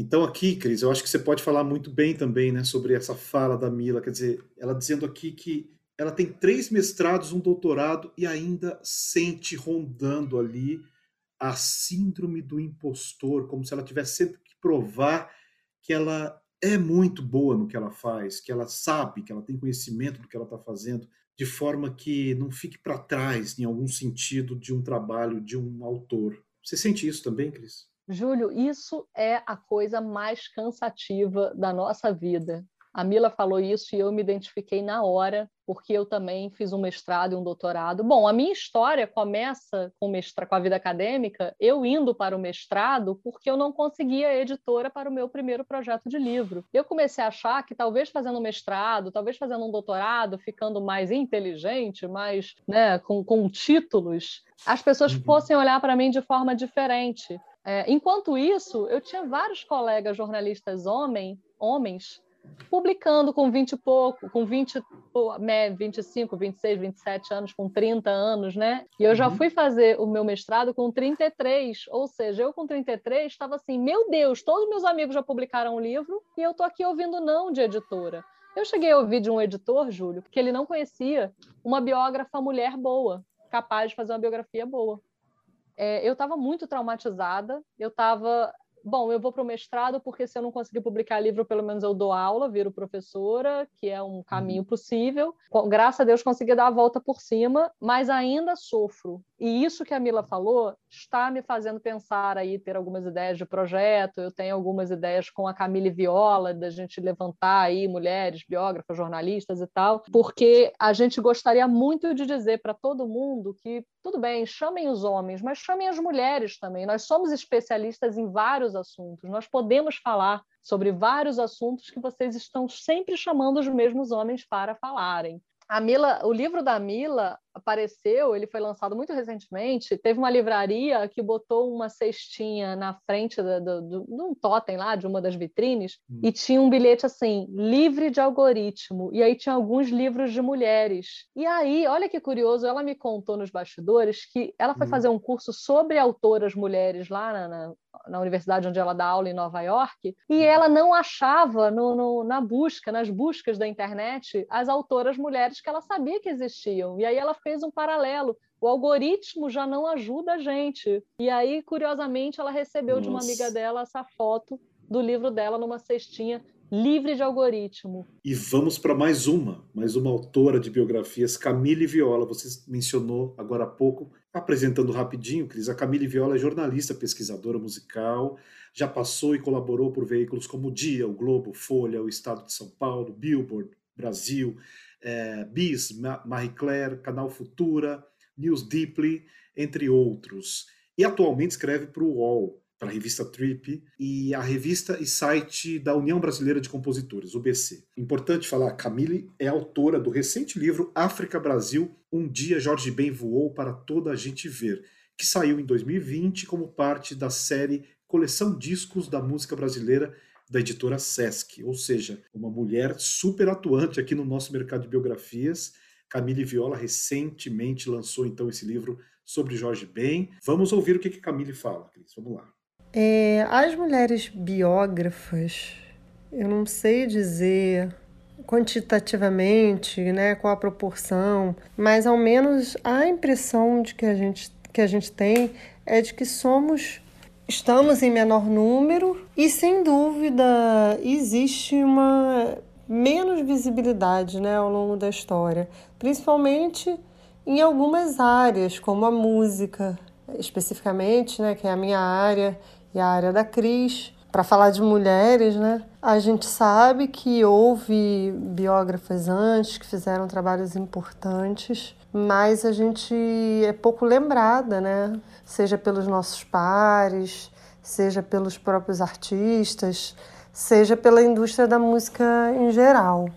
Então aqui, Cris, eu acho que você pode falar muito bem também, né, sobre essa fala da Mila, quer dizer, ela dizendo aqui que ela tem três mestrados, um doutorado e ainda sente rondando ali a síndrome do impostor, como se ela tivesse sempre que provar que ela é muito boa no que ela faz, que ela sabe, que ela tem conhecimento do que ela está fazendo, de forma que não fique para trás, em algum sentido, de um trabalho de um autor. Você sente isso também, Cris? Júlio, isso é a coisa mais cansativa da nossa vida. A Mila falou isso e eu me identifiquei na hora, porque eu também fiz um mestrado e um doutorado. Bom, a minha história começa com, mestra, com a vida acadêmica, eu indo para o mestrado, porque eu não conseguia editora para o meu primeiro projeto de livro. Eu comecei a achar que talvez fazendo um mestrado, talvez fazendo um doutorado, ficando mais inteligente, mais né, com, com títulos, as pessoas uhum. fossem olhar para mim de forma diferente. É, enquanto isso, eu tinha vários colegas jornalistas homem, homens publicando com 20 e pouco, com 20, 25, 26, 27 anos, com 30 anos, né? E eu já uhum. fui fazer o meu mestrado com 33, ou seja, eu com 33 estava assim, meu Deus, todos meus amigos já publicaram um livro e eu tô aqui ouvindo não de editora. Eu cheguei a ouvir de um editor, Júlio, que ele não conhecia uma biógrafa mulher boa, capaz de fazer uma biografia boa. É, eu estava muito traumatizada, eu estava bom, eu vou para o mestrado porque se eu não conseguir publicar livro, pelo menos eu dou aula, viro professora, que é um caminho uhum. possível. Graças a Deus consegui dar a volta por cima, mas ainda sofro. E isso que a Mila falou está me fazendo pensar aí, ter algumas ideias de projeto. Eu tenho algumas ideias com a Camille Viola, da gente levantar aí mulheres, biógrafas, jornalistas e tal, porque a gente gostaria muito de dizer para todo mundo que, tudo bem, chamem os homens, mas chamem as mulheres também. Nós somos especialistas em vários assuntos, nós podemos falar sobre vários assuntos que vocês estão sempre chamando os mesmos homens para falarem. A Mila, o livro da Mila apareceu, ele foi lançado muito recentemente. Teve uma livraria que botou uma cestinha na frente de, de, de, de um totem lá, de uma das vitrines, hum. e tinha um bilhete assim: livre de algoritmo. E aí tinha alguns livros de mulheres. E aí, olha que curioso, ela me contou nos bastidores que ela foi hum. fazer um curso sobre autoras mulheres lá na, na, na, universidade onde ela dá aula em Nova York, e hum. ela não achava no, no, na busca, nas buscas da internet, as autoras mulheres que ela sabia que existiam. E aí ela fez um paralelo. O algoritmo já não ajuda a gente. E aí, curiosamente, ela recebeu Nossa. de uma amiga dela essa foto do livro dela numa cestinha livre de algoritmo. E vamos para mais uma, mais uma autora de biografias, Camille Viola. Você mencionou agora há pouco, apresentando rapidinho, Cris. A Camille Viola é jornalista, pesquisadora musical, já passou e colaborou por veículos como o Dia, o Globo, Folha, o Estado de São Paulo, Billboard, Brasil, é, Bis, Marie Claire, Canal Futura, News Deeply, entre outros. E atualmente escreve para o UOL, para a revista Trip e a revista e site da União Brasileira de Compositores, UBC. Importante falar, Camille é autora do recente livro África Brasil, Um Dia Jorge Ben Voou para Toda a Gente Ver, que saiu em 2020 como parte da série Coleção Discos da Música Brasileira da editora Sesc, ou seja, uma mulher super atuante aqui no nosso mercado de biografias. Camille Viola recentemente lançou então esse livro sobre Jorge Ben. Vamos ouvir o que, que Camille fala, Cris. Vamos lá. É, as mulheres biógrafas, eu não sei dizer quantitativamente, né, qual a proporção, mas ao menos a impressão de que a gente que a gente tem é de que somos Estamos em menor número e, sem dúvida, existe uma menos visibilidade né, ao longo da história, principalmente em algumas áreas, como a música, especificamente, né, que é a minha área e a área da Cris. Para falar de mulheres, né, a gente sabe que houve biógrafas antes que fizeram trabalhos importantes, mas a gente é pouco lembrada, né? Seja pelos nossos pares, seja pelos próprios artistas, seja pela indústria da música em geral.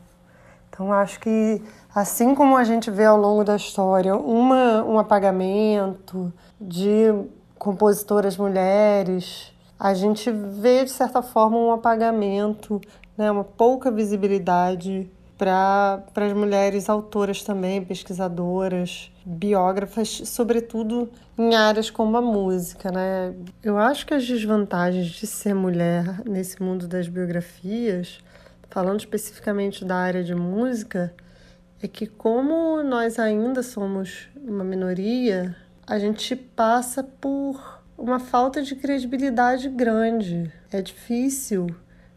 Então acho que assim como a gente vê ao longo da história uma, um apagamento de compositoras mulheres, a gente vê de certa forma um apagamento, né, uma pouca visibilidade para as mulheres autoras também, pesquisadoras, biógrafas, sobretudo em áreas como a música, né? Eu acho que as desvantagens de ser mulher nesse mundo das biografias, falando especificamente da área de música, é que como nós ainda somos uma minoria, a gente passa por uma falta de credibilidade grande. É difícil,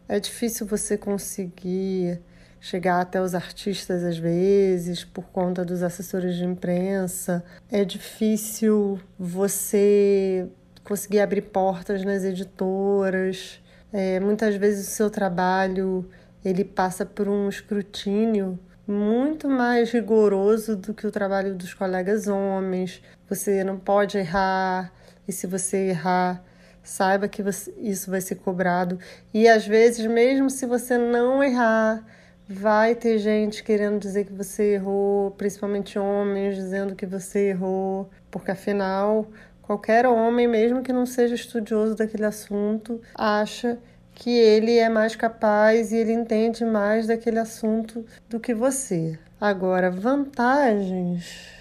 é difícil você conseguir chegar até os artistas às vezes por conta dos assessores de imprensa. É difícil você conseguir abrir portas nas editoras. É, muitas vezes o seu trabalho ele passa por um escrutínio muito mais rigoroso do que o trabalho dos colegas homens. Você não pode errar e se você errar saiba que você, isso vai ser cobrado e às vezes mesmo se você não errar Vai ter gente querendo dizer que você errou, principalmente homens dizendo que você errou, porque afinal, qualquer homem, mesmo que não seja estudioso daquele assunto, acha que ele é mais capaz e ele entende mais daquele assunto do que você. Agora, vantagens.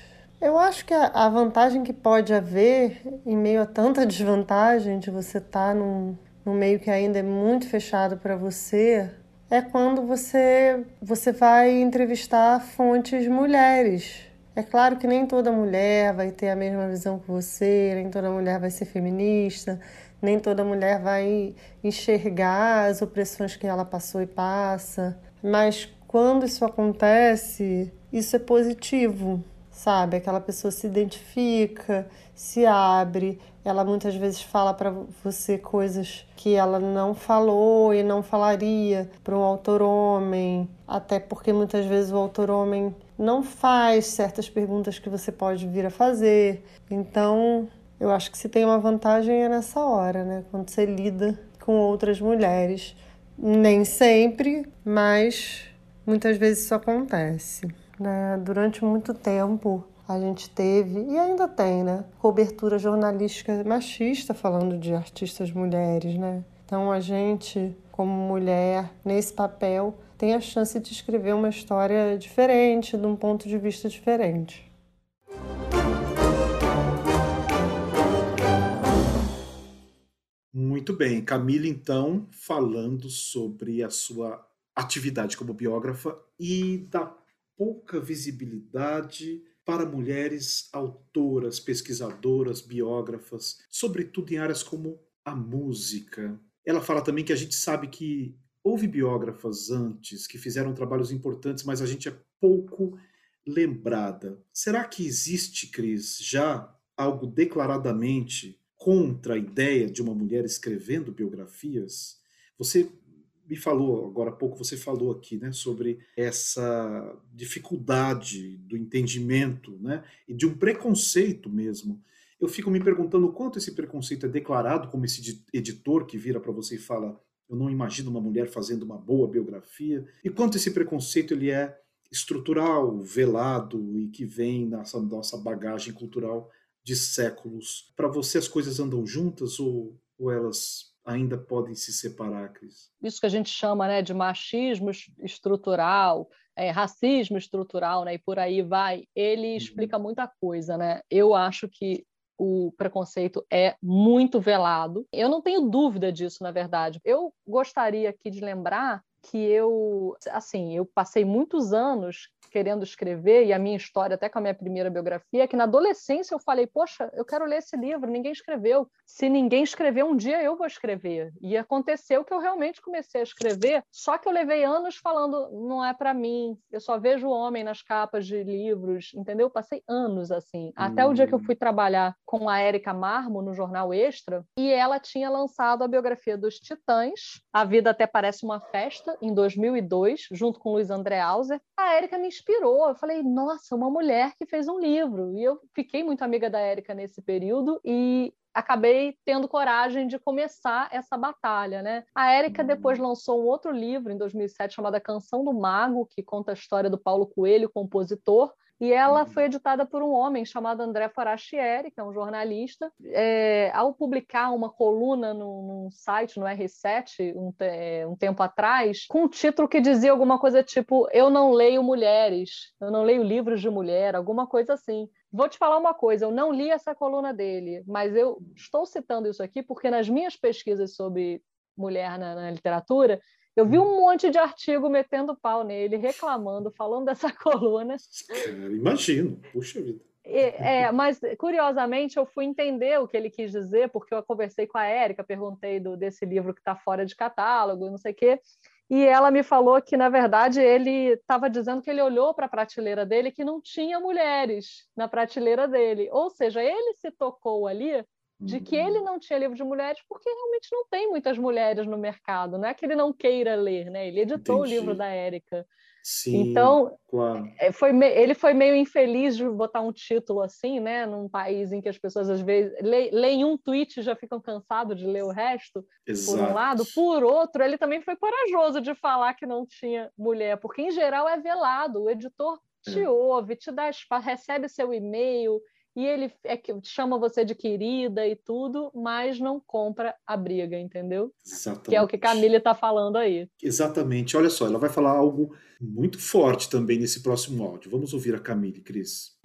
Eu acho que a vantagem que pode haver em meio a tanta desvantagem de você estar tá num, num meio que ainda é muito fechado para você é quando você, você vai entrevistar fontes mulheres. É claro que nem toda mulher vai ter a mesma visão que você, nem toda mulher vai ser feminista, nem toda mulher vai enxergar as opressões que ela passou e passa. Mas quando isso acontece, isso é positivo, sabe? Aquela pessoa se identifica, se abre, ela muitas vezes fala para você coisas que ela não falou e não falaria para um autor homem, até porque muitas vezes o autor homem não faz certas perguntas que você pode vir a fazer. Então, eu acho que se tem uma vantagem é nessa hora, né? Quando você lida com outras mulheres. Nem sempre, mas muitas vezes isso acontece. Né? Durante muito tempo a gente teve, e ainda tem, né? Cobertura jornalística machista falando de artistas mulheres, né? Então a gente, como mulher, nesse papel, tem a chance de escrever uma história diferente, de um ponto de vista diferente. Muito bem, Camila, então, falando sobre a sua atividade como biógrafa e da pouca visibilidade para mulheres autoras, pesquisadoras, biógrafas, sobretudo em áreas como a música. Ela fala também que a gente sabe que houve biógrafas antes que fizeram trabalhos importantes, mas a gente é pouco lembrada. Será que existe, Cris, já algo declaradamente contra a ideia de uma mulher escrevendo biografias. Você me falou agora há pouco, você falou aqui, né, sobre essa dificuldade do entendimento, né, e de um preconceito mesmo. Eu fico me perguntando quanto esse preconceito é declarado, como esse editor que vira para você e fala: "Eu não imagino uma mulher fazendo uma boa biografia", e quanto esse preconceito ele é estrutural, velado e que vem nessa nossa bagagem cultural de séculos. Para você as coisas andam juntas ou, ou elas ainda podem se separar, Cris? Isso que a gente chama né, de machismo estrutural, é, racismo estrutural, né, e por aí vai, ele uhum. explica muita coisa. Né? Eu acho que o preconceito é muito velado. Eu não tenho dúvida disso, na verdade. Eu gostaria aqui de lembrar que eu, assim, eu passei muitos anos querendo escrever, e a minha história, até com a minha primeira biografia, é que na adolescência eu falei, poxa, eu quero ler esse livro, ninguém escreveu. Se ninguém escreveu, um dia eu vou escrever. E aconteceu que eu realmente comecei a escrever, só que eu levei anos falando, não é para mim, eu só vejo homem nas capas de livros, entendeu? Passei anos assim, até o dia que eu hum. fui trabalhar com a Érica Marmo no Jornal Extra, e ela tinha lançado a biografia dos Titãs, A Vida Até Parece Uma Festa, em 2002, junto com Luiz André Auser. A Érica me inspirou. Eu falei, nossa, uma mulher que fez um livro. E eu fiquei muito amiga da Érica nesse período e acabei tendo coragem de começar essa batalha, né? A Érica uhum. depois lançou um outro livro em 2007 chamado Canção do Mago, que conta a história do Paulo Coelho, compositor, e ela uhum. foi editada por um homem chamado André Forastieri, que é um jornalista. É, ao publicar uma coluna num, site, no R7, um, é, um, tempo atrás, com um título que dizia alguma coisa tipo: Eu não leio mulheres, eu não leio livros de mulher, alguma coisa assim. Vou te falar uma coisa: eu não li essa coluna dele, mas eu estou citando isso aqui porque nas minhas pesquisas sobre mulher na, na literatura, eu vi um monte de artigo metendo pau nele, reclamando, falando dessa coluna. Imagino, puxa vida. É, mas, curiosamente, eu fui entender o que ele quis dizer, porque eu conversei com a Érica, perguntei do, desse livro que está fora de catálogo, não sei o quê, e ela me falou que, na verdade, ele estava dizendo que ele olhou para a prateleira dele que não tinha mulheres na prateleira dele. Ou seja, ele se tocou ali de que ele uhum. não tinha livro de mulheres porque realmente não tem muitas mulheres no mercado. Não é que ele não queira ler, né? Ele editou Entendi. o livro da Érica. Sim, então, claro. É, foi, ele foi meio infeliz de botar um título assim, né? Num país em que as pessoas às vezes leem um tweet e já ficam cansados de ler o resto, Exato. por um lado. Por outro, ele também foi corajoso de falar que não tinha mulher, porque em geral é velado. O editor te é. ouve, te dá espaço, recebe seu e-mail, e ele é que chama você de querida e tudo, mas não compra a briga, entendeu? Exatamente. Que é o que Camille está falando aí. Exatamente. Olha só, ela vai falar algo muito forte também nesse próximo áudio. Vamos ouvir a Camille, Cris.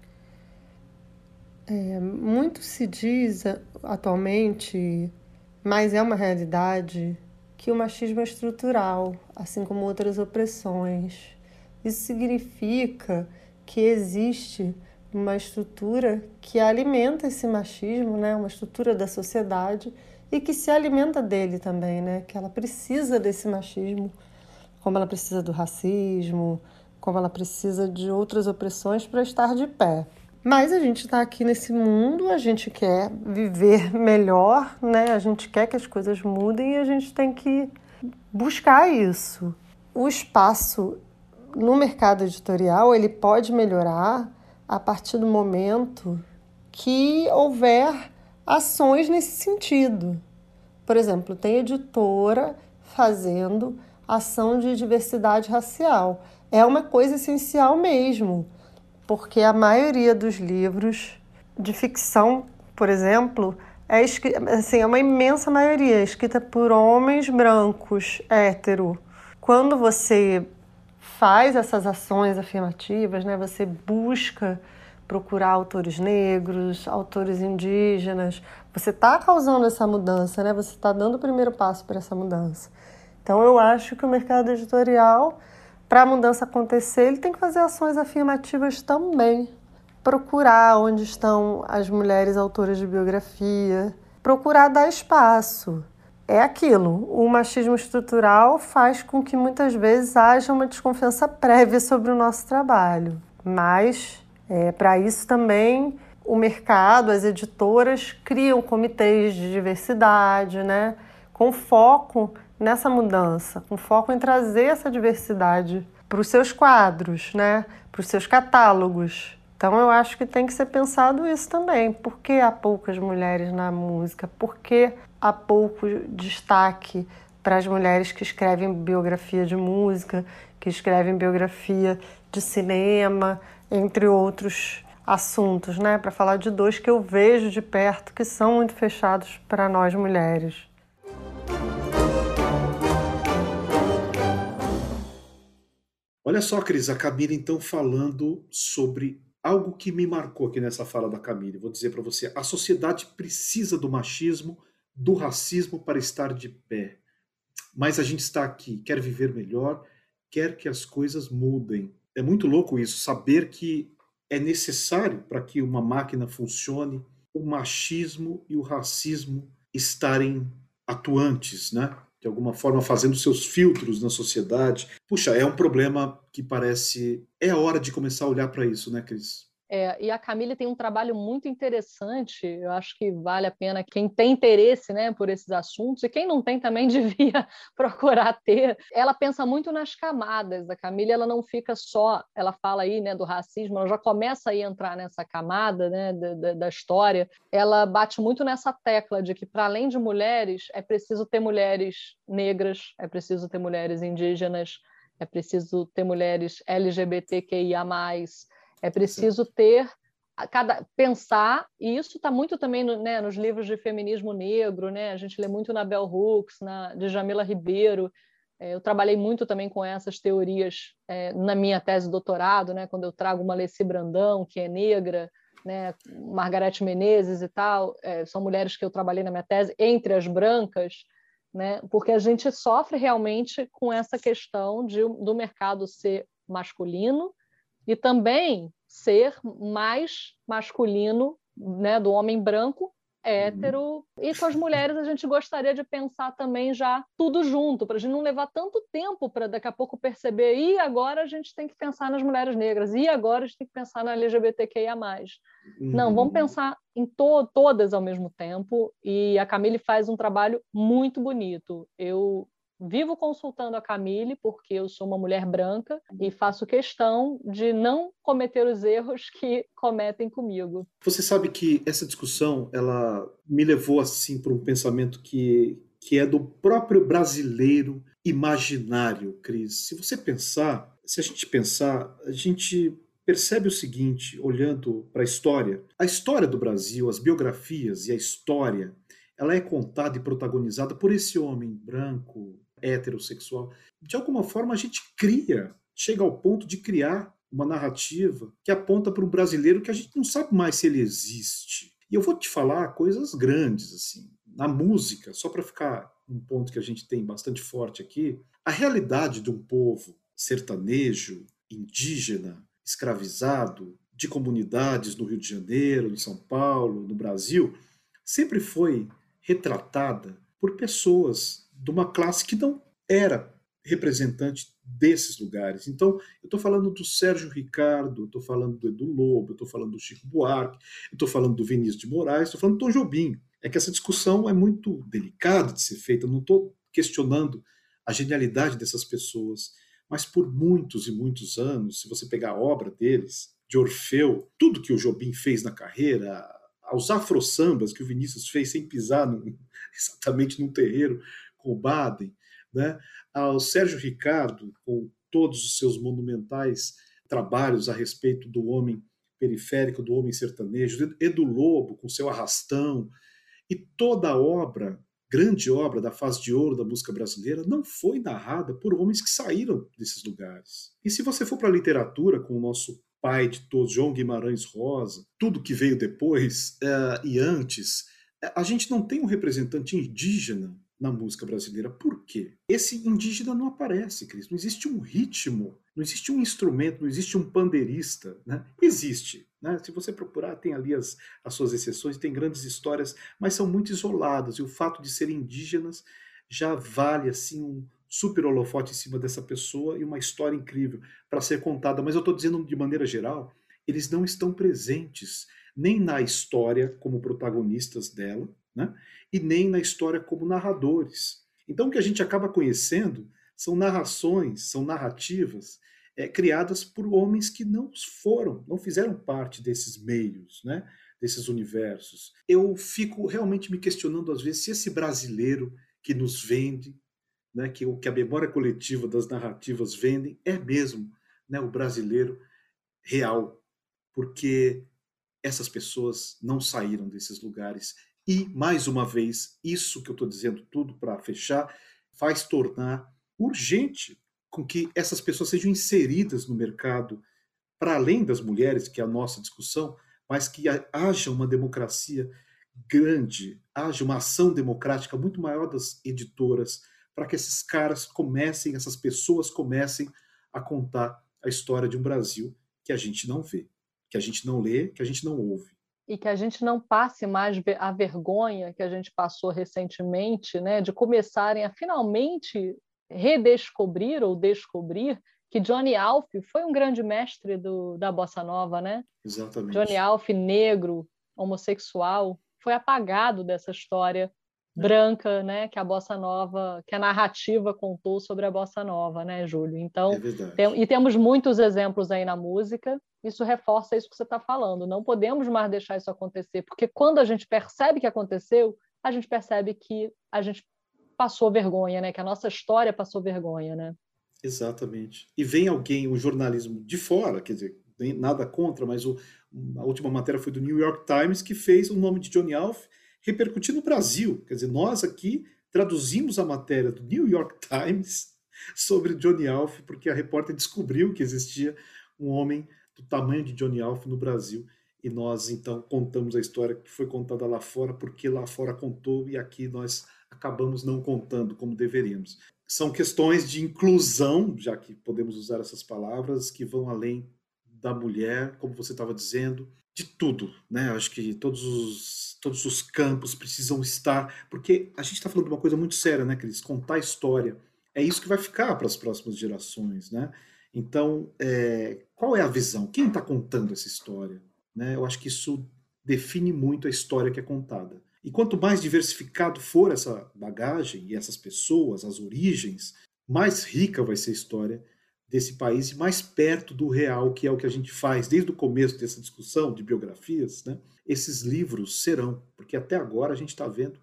É, muito se diz atualmente, mas é uma realidade, que o machismo é estrutural, assim como outras opressões. Isso significa que existe uma estrutura que alimenta esse machismo, né? uma estrutura da sociedade e que se alimenta dele também, né? que ela precisa desse machismo, como ela precisa do racismo, como ela precisa de outras opressões para estar de pé. Mas a gente está aqui nesse mundo, a gente quer viver melhor, né? A gente quer que as coisas mudem e a gente tem que buscar isso. O espaço no mercado editorial ele pode melhorar a partir do momento que houver ações nesse sentido. Por exemplo, tem editora fazendo ação de diversidade racial. É uma coisa essencial mesmo, porque a maioria dos livros de ficção, por exemplo, é, assim, é uma imensa maioria escrita por homens brancos, hétero. Quando você faz essas ações afirmativas, né? Você busca procurar autores negros, autores indígenas. Você está causando essa mudança, né? Você está dando o primeiro passo para essa mudança. Então, eu acho que o mercado editorial, para a mudança acontecer, ele tem que fazer ações afirmativas também. Procurar onde estão as mulheres autoras de biografia, procurar dar espaço é aquilo. O machismo estrutural faz com que muitas vezes haja uma desconfiança prévia sobre o nosso trabalho. Mas, é, para isso também, o mercado, as editoras criam comitês de diversidade, né? com foco nessa mudança, com foco em trazer essa diversidade para os seus quadros, né? para os seus catálogos. Então eu acho que tem que ser pensado isso também. Por que há poucas mulheres na música? Por que há pouco destaque para as mulheres que escrevem biografia de música, que escrevem biografia de cinema, entre outros assuntos, né? Para falar de dois que eu vejo de perto que são muito fechados para nós mulheres. Olha só, Cris, a Camila então falando sobre algo que me marcou aqui nessa fala da Camila. Vou dizer para você: a sociedade precisa do machismo do racismo para estar de pé. Mas a gente está aqui, quer viver melhor, quer que as coisas mudem. É muito louco isso, saber que é necessário para que uma máquina funcione o machismo e o racismo estarem atuantes, né? De alguma forma fazendo seus filtros na sociedade. Puxa, é um problema que parece. É a hora de começar a olhar para isso, né, Cris? É, e a Camille tem um trabalho muito interessante, eu acho que vale a pena quem tem interesse né, por esses assuntos, e quem não tem também devia procurar ter. Ela pensa muito nas camadas, a Camille ela não fica só, ela fala aí né, do racismo, ela já começa a entrar nessa camada né, da, da história, ela bate muito nessa tecla de que para além de mulheres, é preciso ter mulheres negras, é preciso ter mulheres indígenas, é preciso ter mulheres LGBTQIA+, é preciso ter cada pensar e isso está muito também no, né, nos livros de feminismo negro, né? A gente lê muito na Bell Hooks, na de Jamila Ribeiro. É, eu trabalhei muito também com essas teorias é, na minha tese de doutorado, né? Quando eu trago uma Leci Brandão, que é negra, né? Margarete Menezes e tal, é, são mulheres que eu trabalhei na minha tese entre as brancas, né? Porque a gente sofre realmente com essa questão de, do mercado ser masculino e também ser mais masculino, né, do homem branco, hétero. E com as mulheres a gente gostaria de pensar também já tudo junto, para a gente não levar tanto tempo para daqui a pouco perceber, e agora a gente tem que pensar nas mulheres negras, e agora a gente tem que pensar na LGBTQIA+. Uhum. Não, vamos pensar em to todas ao mesmo tempo, e a Camille faz um trabalho muito bonito. Eu vivo consultando a Camille porque eu sou uma mulher branca e faço questão de não cometer os erros que cometem comigo. Você sabe que essa discussão ela me levou assim para um pensamento que que é do próprio brasileiro imaginário, Cris. Se você pensar, se a gente pensar, a gente percebe o seguinte, olhando para a história: a história do Brasil, as biografias e a história, ela é contada e protagonizada por esse homem branco, heterossexual. De alguma forma, a gente cria, chega ao ponto de criar uma narrativa que aponta para um brasileiro que a gente não sabe mais se ele existe. E eu vou te falar coisas grandes, assim. Na música, só para ficar um ponto que a gente tem bastante forte aqui, a realidade de um povo sertanejo, indígena, escravizado, de comunidades no Rio de Janeiro, em São Paulo, no Brasil, sempre foi retratada por pessoas de uma classe que não era representante desses lugares. Então, eu estou falando do Sérgio Ricardo, estou falando do Edu Lobo, estou falando do Chico Buarque, estou falando do Vinícius de Moraes, estou falando do Tom Jobim. É que essa discussão é muito delicada de ser feita, eu não estou questionando a genialidade dessas pessoas, mas por muitos e muitos anos, se você pegar a obra deles, de Orfeu, tudo que o Jobim fez na carreira, aos afro-sambas que o Vinícius fez sem pisar exatamente num terreiro com o Baden, né? ao Sérgio Ricardo, com todos os seus monumentais trabalhos a respeito do homem periférico, do homem sertanejo, Edu Lobo, com seu arrastão, e toda a obra, grande obra da fase de ouro da música brasileira, não foi narrada por homens que saíram desses lugares. E se você for para a literatura, com o nosso pai de todos, João Guimarães Rosa, tudo que veio depois uh, e antes, a gente não tem um representante indígena na música brasileira. Por quê? Esse indígena não aparece, Cris. Não existe um ritmo, não existe um instrumento, não existe um pandeirista. Né? Existe. Né? Se você procurar, tem ali as, as suas exceções, tem grandes histórias, mas são muito isoladas. E o fato de serem indígenas já vale assim um super holofote em cima dessa pessoa e uma história incrível para ser contada. Mas eu estou dizendo de maneira geral, eles não estão presentes nem na história como protagonistas dela, né? E nem na história como narradores. Então, o que a gente acaba conhecendo são narrações, são narrativas é, criadas por homens que não foram, não fizeram parte desses meios, né? desses universos. Eu fico realmente me questionando, às vezes, se esse brasileiro que nos vende, né, que, que a memória coletiva das narrativas vendem, é mesmo né, o brasileiro real, porque essas pessoas não saíram desses lugares e, mais uma vez, isso que eu estou dizendo tudo para fechar, faz tornar urgente com que essas pessoas sejam inseridas no mercado, para além das mulheres, que é a nossa discussão, mas que haja uma democracia grande, haja uma ação democrática muito maior das editoras, para que esses caras comecem, essas pessoas comecem a contar a história de um Brasil que a gente não vê, que a gente não lê, que a gente não ouve e que a gente não passe mais a vergonha que a gente passou recentemente, né, de começarem a finalmente redescobrir ou descobrir que Johnny Alf foi um grande mestre do, da bossa nova, né? Exatamente. Johnny Alf, negro, homossexual, foi apagado dessa história é. branca, né, que a bossa nova, que a narrativa contou sobre a bossa nova, né, Júlio? Então, é tem, e temos muitos exemplos aí na música isso reforça isso que você está falando. Não podemos mais deixar isso acontecer, porque quando a gente percebe que aconteceu, a gente percebe que a gente passou vergonha, né? Que a nossa história passou vergonha, né? Exatamente. E vem alguém, o jornalismo de fora, quer dizer, nada contra, mas o, a última matéria foi do New York Times que fez o nome de Johnny Alf repercutir no Brasil. Quer dizer, nós aqui traduzimos a matéria do New York Times sobre Johnny Alf porque a repórter descobriu que existia um homem do tamanho de Johnny Alf no Brasil. E nós então contamos a história que foi contada lá fora, porque lá fora contou e aqui nós acabamos não contando como deveríamos. São questões de inclusão, já que podemos usar essas palavras, que vão além da mulher, como você estava dizendo, de tudo, né? Acho que todos os, todos os campos precisam estar, porque a gente está falando de uma coisa muito séria, né, Cris? Contar a história. É isso que vai ficar para as próximas gerações, né? Então, é, qual é a visão? Quem está contando essa história? Né? Eu acho que isso define muito a história que é contada. E quanto mais diversificado for essa bagagem e essas pessoas, as origens, mais rica vai ser a história desse país e mais perto do real, que é o que a gente faz desde o começo dessa discussão de biografias, né? esses livros serão, porque até agora a gente está vendo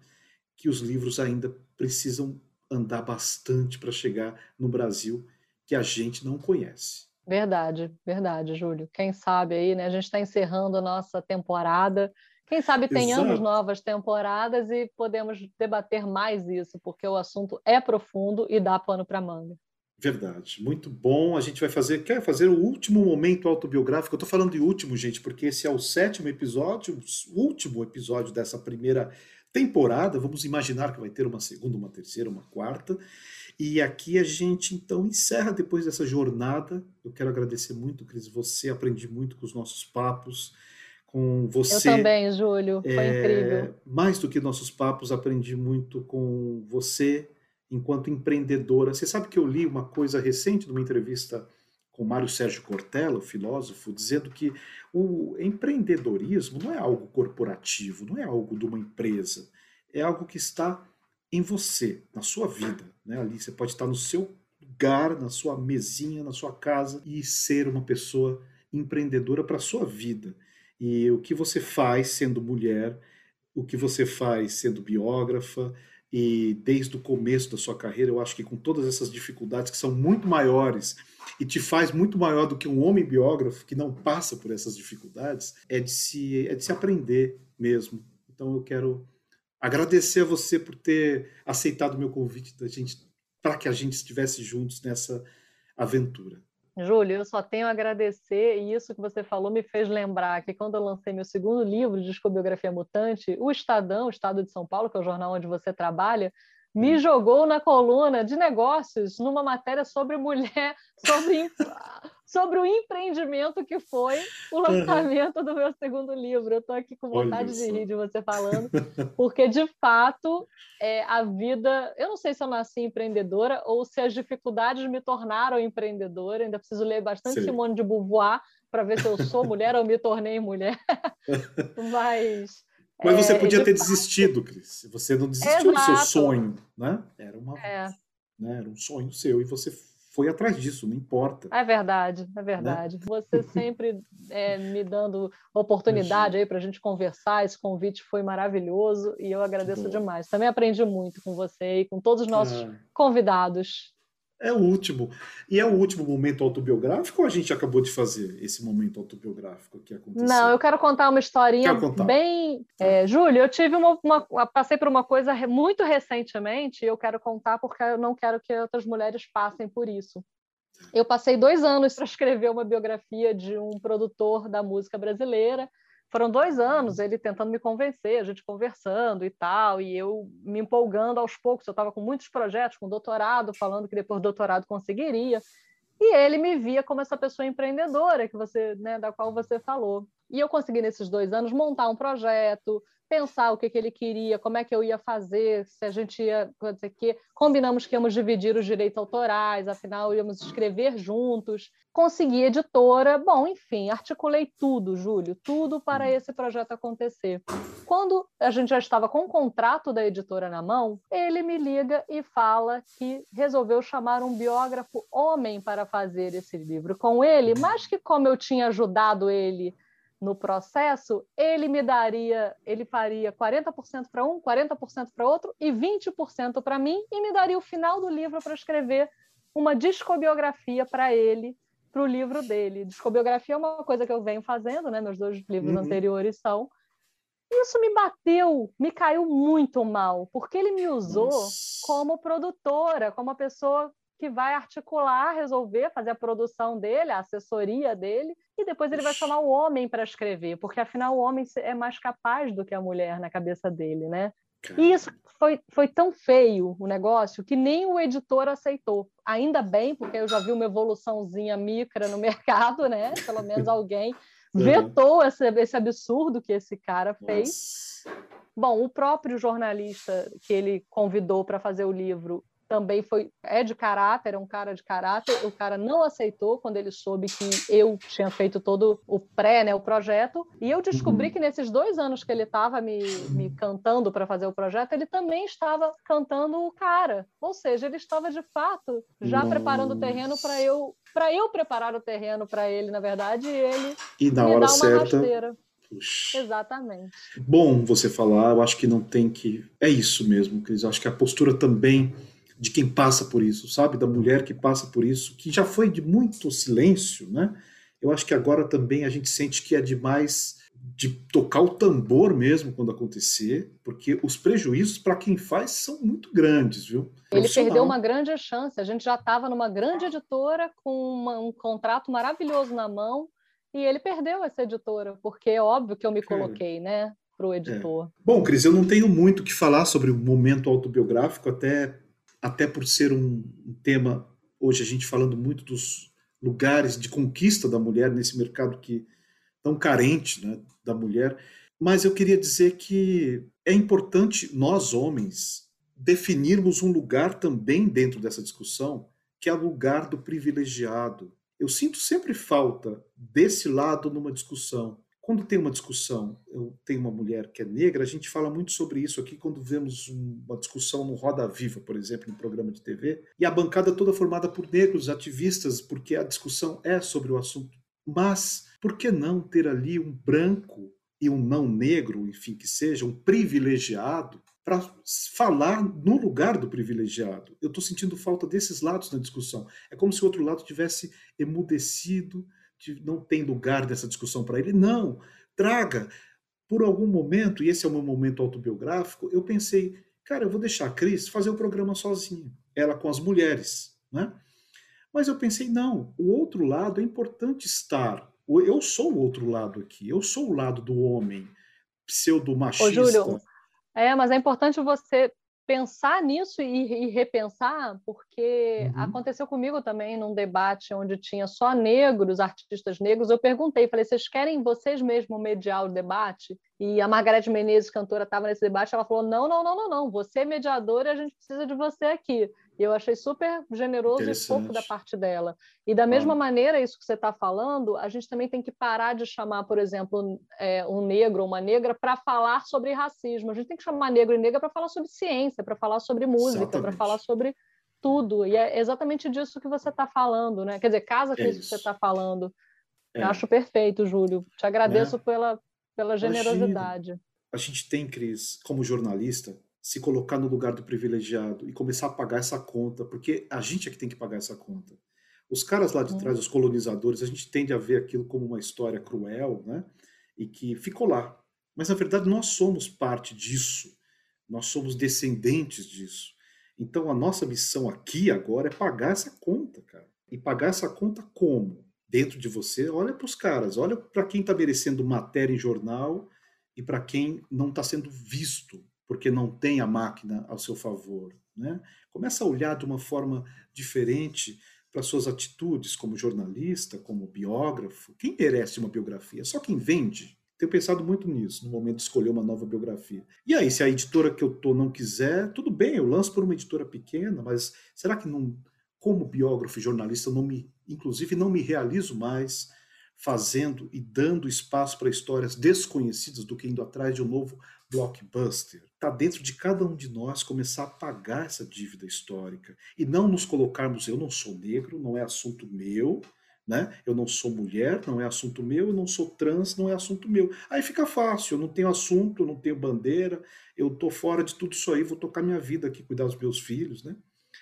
que os livros ainda precisam andar bastante para chegar no Brasil que a gente não conhece. Verdade, verdade, Júlio. Quem sabe aí, né? A gente está encerrando a nossa temporada. Quem sabe tenhamos Exato. novas temporadas e podemos debater mais isso, porque o assunto é profundo e dá pano para manga. Verdade, muito bom. A gente vai fazer, quer fazer o último momento autobiográfico. Eu estou falando de último, gente, porque esse é o sétimo episódio, o último episódio dessa primeira temporada. Vamos imaginar que vai ter uma segunda, uma terceira, uma quarta. E aqui a gente então encerra depois dessa jornada. Eu quero agradecer muito, Cris, você aprendi muito com os nossos papos, com você. Eu também, Júlio, foi é, incrível. Mais do que nossos papos, aprendi muito com você enquanto empreendedora. Você sabe que eu li uma coisa recente numa entrevista com Mário Sérgio Cortella, o filósofo, dizendo que o empreendedorismo não é algo corporativo, não é algo de uma empresa, é algo que está em você, na sua vida. Né? Ali você pode estar no seu lugar, na sua mesinha, na sua casa e ser uma pessoa empreendedora para a sua vida. E o que você faz sendo mulher, o que você faz sendo biógrafa, e desde o começo da sua carreira, eu acho que com todas essas dificuldades que são muito maiores e te faz muito maior do que um homem biógrafo que não passa por essas dificuldades, é de se, é de se aprender mesmo. Então eu quero agradecer a você por ter aceitado o meu convite da gente para que a gente estivesse juntos nessa aventura. Júlio, eu só tenho a agradecer, e isso que você falou me fez lembrar que quando eu lancei meu segundo livro de Discobiografia Mutante, o Estadão, o Estado de São Paulo, que é o jornal onde você trabalha, me hum. jogou na coluna de negócios numa matéria sobre mulher, sobre sobre o empreendimento que foi o lançamento do meu segundo livro. Eu estou aqui com vontade de rir de você falando, porque de fato é, a vida. Eu não sei se eu nasci empreendedora ou se as dificuldades me tornaram empreendedora. Ainda preciso ler bastante Sim. Simone de Beauvoir para ver se eu sou mulher ou me tornei mulher. Mas. Mas você é, podia ter fato... desistido, Cris. Você não desistiu Exato. do seu sonho, né? Era uma, é. né? Era um sonho seu e você foi atrás disso, não importa. É verdade, é verdade. Né? Você sempre é, me dando oportunidade aí para a gente conversar, esse convite foi maravilhoso e eu agradeço demais. Também aprendi muito com você e com todos os nossos é. convidados. É o último. E é o último momento autobiográfico ou a gente acabou de fazer esse momento autobiográfico que aconteceu? Não, eu quero contar uma historinha bem. Tá. É, Júlio, eu tive uma, uma, Passei por uma coisa muito recentemente e eu quero contar porque eu não quero que outras mulheres passem por isso. Eu passei dois anos para escrever uma biografia de um produtor da música brasileira foram dois anos ele tentando me convencer, a gente conversando e tal, e eu me empolgando aos poucos. Eu estava com muitos projetos, com doutorado, falando que depois do doutorado conseguiria. E ele me via como essa pessoa empreendedora que você, né, da qual você falou. E eu consegui nesses dois anos montar um projeto, pensar o que, que ele queria, como é que eu ia fazer, se a gente ia, dizer que combinamos que íamos dividir os direitos autorais, afinal íamos escrever juntos, consegui editora, bom, enfim, articulei tudo, Júlio, tudo para hum. esse projeto acontecer. Quando a gente já estava com o contrato da editora na mão, ele me liga e fala que resolveu chamar um biógrafo homem para fazer esse livro com ele, mas que como eu tinha ajudado ele no processo, ele me daria, ele faria 40% para um, 40% para outro e 20% para mim e me daria o final do livro para escrever uma discobiografia para ele, para o livro dele. Discobiografia é uma coisa que eu venho fazendo, né? Meus dois livros uhum. anteriores são. Isso me bateu, me caiu muito mal, porque ele me usou Nossa. como produtora, como uma pessoa que vai articular, resolver, fazer a produção dele, a assessoria dele, e depois ele vai chamar o homem para escrever, porque afinal o homem é mais capaz do que a mulher na cabeça dele, né? E isso foi, foi tão feio o negócio que nem o editor aceitou. Ainda bem, porque eu já vi uma evoluçãozinha micra no mercado, né? Pelo menos alguém uhum. vetou esse, esse absurdo que esse cara fez. Nossa. Bom, o próprio jornalista que ele convidou para fazer o livro também foi é de caráter, é um cara de caráter. O cara não aceitou quando ele soube que eu tinha feito todo o pré, né, o projeto. E eu descobri uhum. que nesses dois anos que ele estava me, me cantando para fazer o projeto, ele também estava cantando o cara. Ou seja, ele estava de fato já Nossa. preparando o terreno para eu para eu preparar o terreno para ele, na verdade, e ele e na me hora dar uma certa. rasteira. Puxa. Exatamente. Bom você falar, eu acho que não tem que. É isso mesmo, Cris. Eu acho que a postura também de quem passa por isso, sabe? Da mulher que passa por isso, que já foi de muito silêncio, né? Eu acho que agora também a gente sente que é demais de tocar o tambor mesmo quando acontecer, porque os prejuízos para quem faz são muito grandes, viu? Ele perdeu uma grande chance. A gente já estava numa grande editora com uma, um contrato maravilhoso na mão e ele perdeu essa editora, porque é óbvio que eu me coloquei, né, para o editor. É. Bom, Cris, eu não tenho muito o que falar sobre o momento autobiográfico, até, até por ser um, tema, hoje a gente falando muito dos lugares de conquista da mulher nesse mercado que tão carente né, da mulher. Mas eu queria dizer que é importante nós, homens, definirmos um lugar também dentro dessa discussão, que é o lugar do privilegiado. Eu sinto sempre falta desse lado numa discussão. Quando tem uma discussão, eu tenho uma mulher que é negra, a gente fala muito sobre isso aqui quando vemos uma discussão no Roda Viva, por exemplo, no programa de TV, e a bancada toda formada por negros ativistas, porque a discussão é sobre o assunto. Mas por que não ter ali um branco e um não negro, enfim, que seja um privilegiado, para falar no lugar do privilegiado? Eu estou sentindo falta desses lados na discussão. É como se o outro lado tivesse emudecido, não tem lugar dessa discussão para ele. Não, traga. Por algum momento, e esse é o meu momento autobiográfico, eu pensei, cara, eu vou deixar a Cris fazer o programa sozinha, ela com as mulheres, né? Mas eu pensei, não, o outro lado é importante estar eu sou o outro lado aqui, eu sou o lado do homem pseudo-machista. Ô, Júlio, é, mas é importante você pensar nisso e, e repensar, porque uhum. aconteceu comigo também num debate onde tinha só negros, artistas negros. Eu perguntei, falei, vocês querem vocês mesmos mediar o debate? E a Margareth Menezes, cantora, estava nesse debate, ela falou: não, não, não, não, não, você é mediadora a gente precisa de você aqui. E eu achei super generoso e fofo da parte dela. E da mesma ah. maneira, isso que você está falando, a gente também tem que parar de chamar, por exemplo, é, um negro ou uma negra para falar sobre racismo. A gente tem que chamar negro e negra para falar sobre ciência, para falar sobre música, para falar sobre tudo. E é exatamente disso que você está falando, né? Quer dizer, casa com é isso que você está falando. É. Eu acho perfeito, Júlio. Te agradeço né? pela, pela generosidade. Imagina. A gente tem, Cris, como jornalista, se colocar no lugar do privilegiado e começar a pagar essa conta, porque a gente é que tem que pagar essa conta. Os caras lá de trás, os colonizadores, a gente tende a ver aquilo como uma história cruel, né? E que ficou lá. Mas na verdade nós somos parte disso. Nós somos descendentes disso. Então a nossa missão aqui agora é pagar essa conta, cara. E pagar essa conta como? Dentro de você, olha para os caras, olha para quem está merecendo matéria em jornal e para quem não está sendo visto porque não tem a máquina ao seu favor. Né? Começa a olhar de uma forma diferente para suas atitudes como jornalista, como biógrafo. Quem merece uma biografia? Só quem vende. Tenho pensado muito nisso no momento de escolher uma nova biografia. E aí, se a editora que eu tô não quiser, tudo bem, eu lanço por uma editora pequena, mas será que não, como biógrafo e jornalista, não me, inclusive, não me realizo mais fazendo e dando espaço para histórias desconhecidas do que indo atrás de um novo blockbuster. Está dentro de cada um de nós começar a pagar essa dívida histórica e não nos colocarmos, eu não sou negro, não é assunto meu, né? Eu não sou mulher, não é assunto meu, eu não sou trans, não é assunto meu. Aí fica fácil, eu não tenho assunto, eu não tenho bandeira, eu tô fora de tudo isso aí, vou tocar minha vida aqui, cuidar dos meus filhos, né?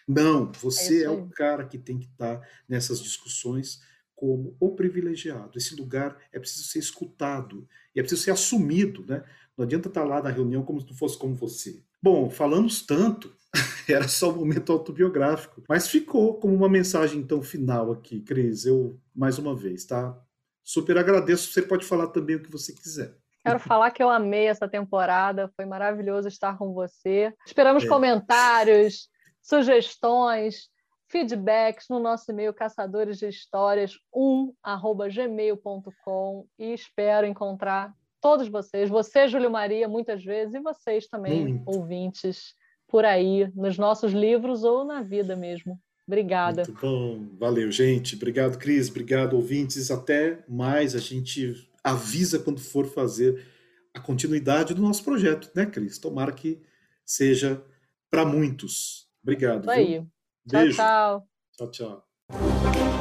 Não, você é, é o cara que tem que estar tá nessas discussões como o privilegiado. Esse lugar é preciso ser escutado e é preciso ser assumido, né? Não adianta estar lá na reunião como se não fosse como você. Bom, falamos tanto, era só um momento autobiográfico, mas ficou como uma mensagem então final aqui, Cris. Eu mais uma vez, tá? Super agradeço. Você pode falar também o que você quiser. Quero falar que eu amei essa temporada, foi maravilhoso estar com você. Esperamos é. comentários, sugestões, feedbacks no nosso e-mail caçadores de histórias 1@gmail.com e espero encontrar todos vocês, você Júlio Maria muitas vezes e vocês também Muito. ouvintes por aí nos nossos livros ou na vida mesmo. Obrigada. Muito bom, valeu gente, obrigado Cris, obrigado ouvintes, até mais a gente avisa quando for fazer a continuidade do nosso projeto, né, Cris? Tomara que seja para muitos. Obrigado. Isso aí. Tchau, tchau. Tchau, tchau.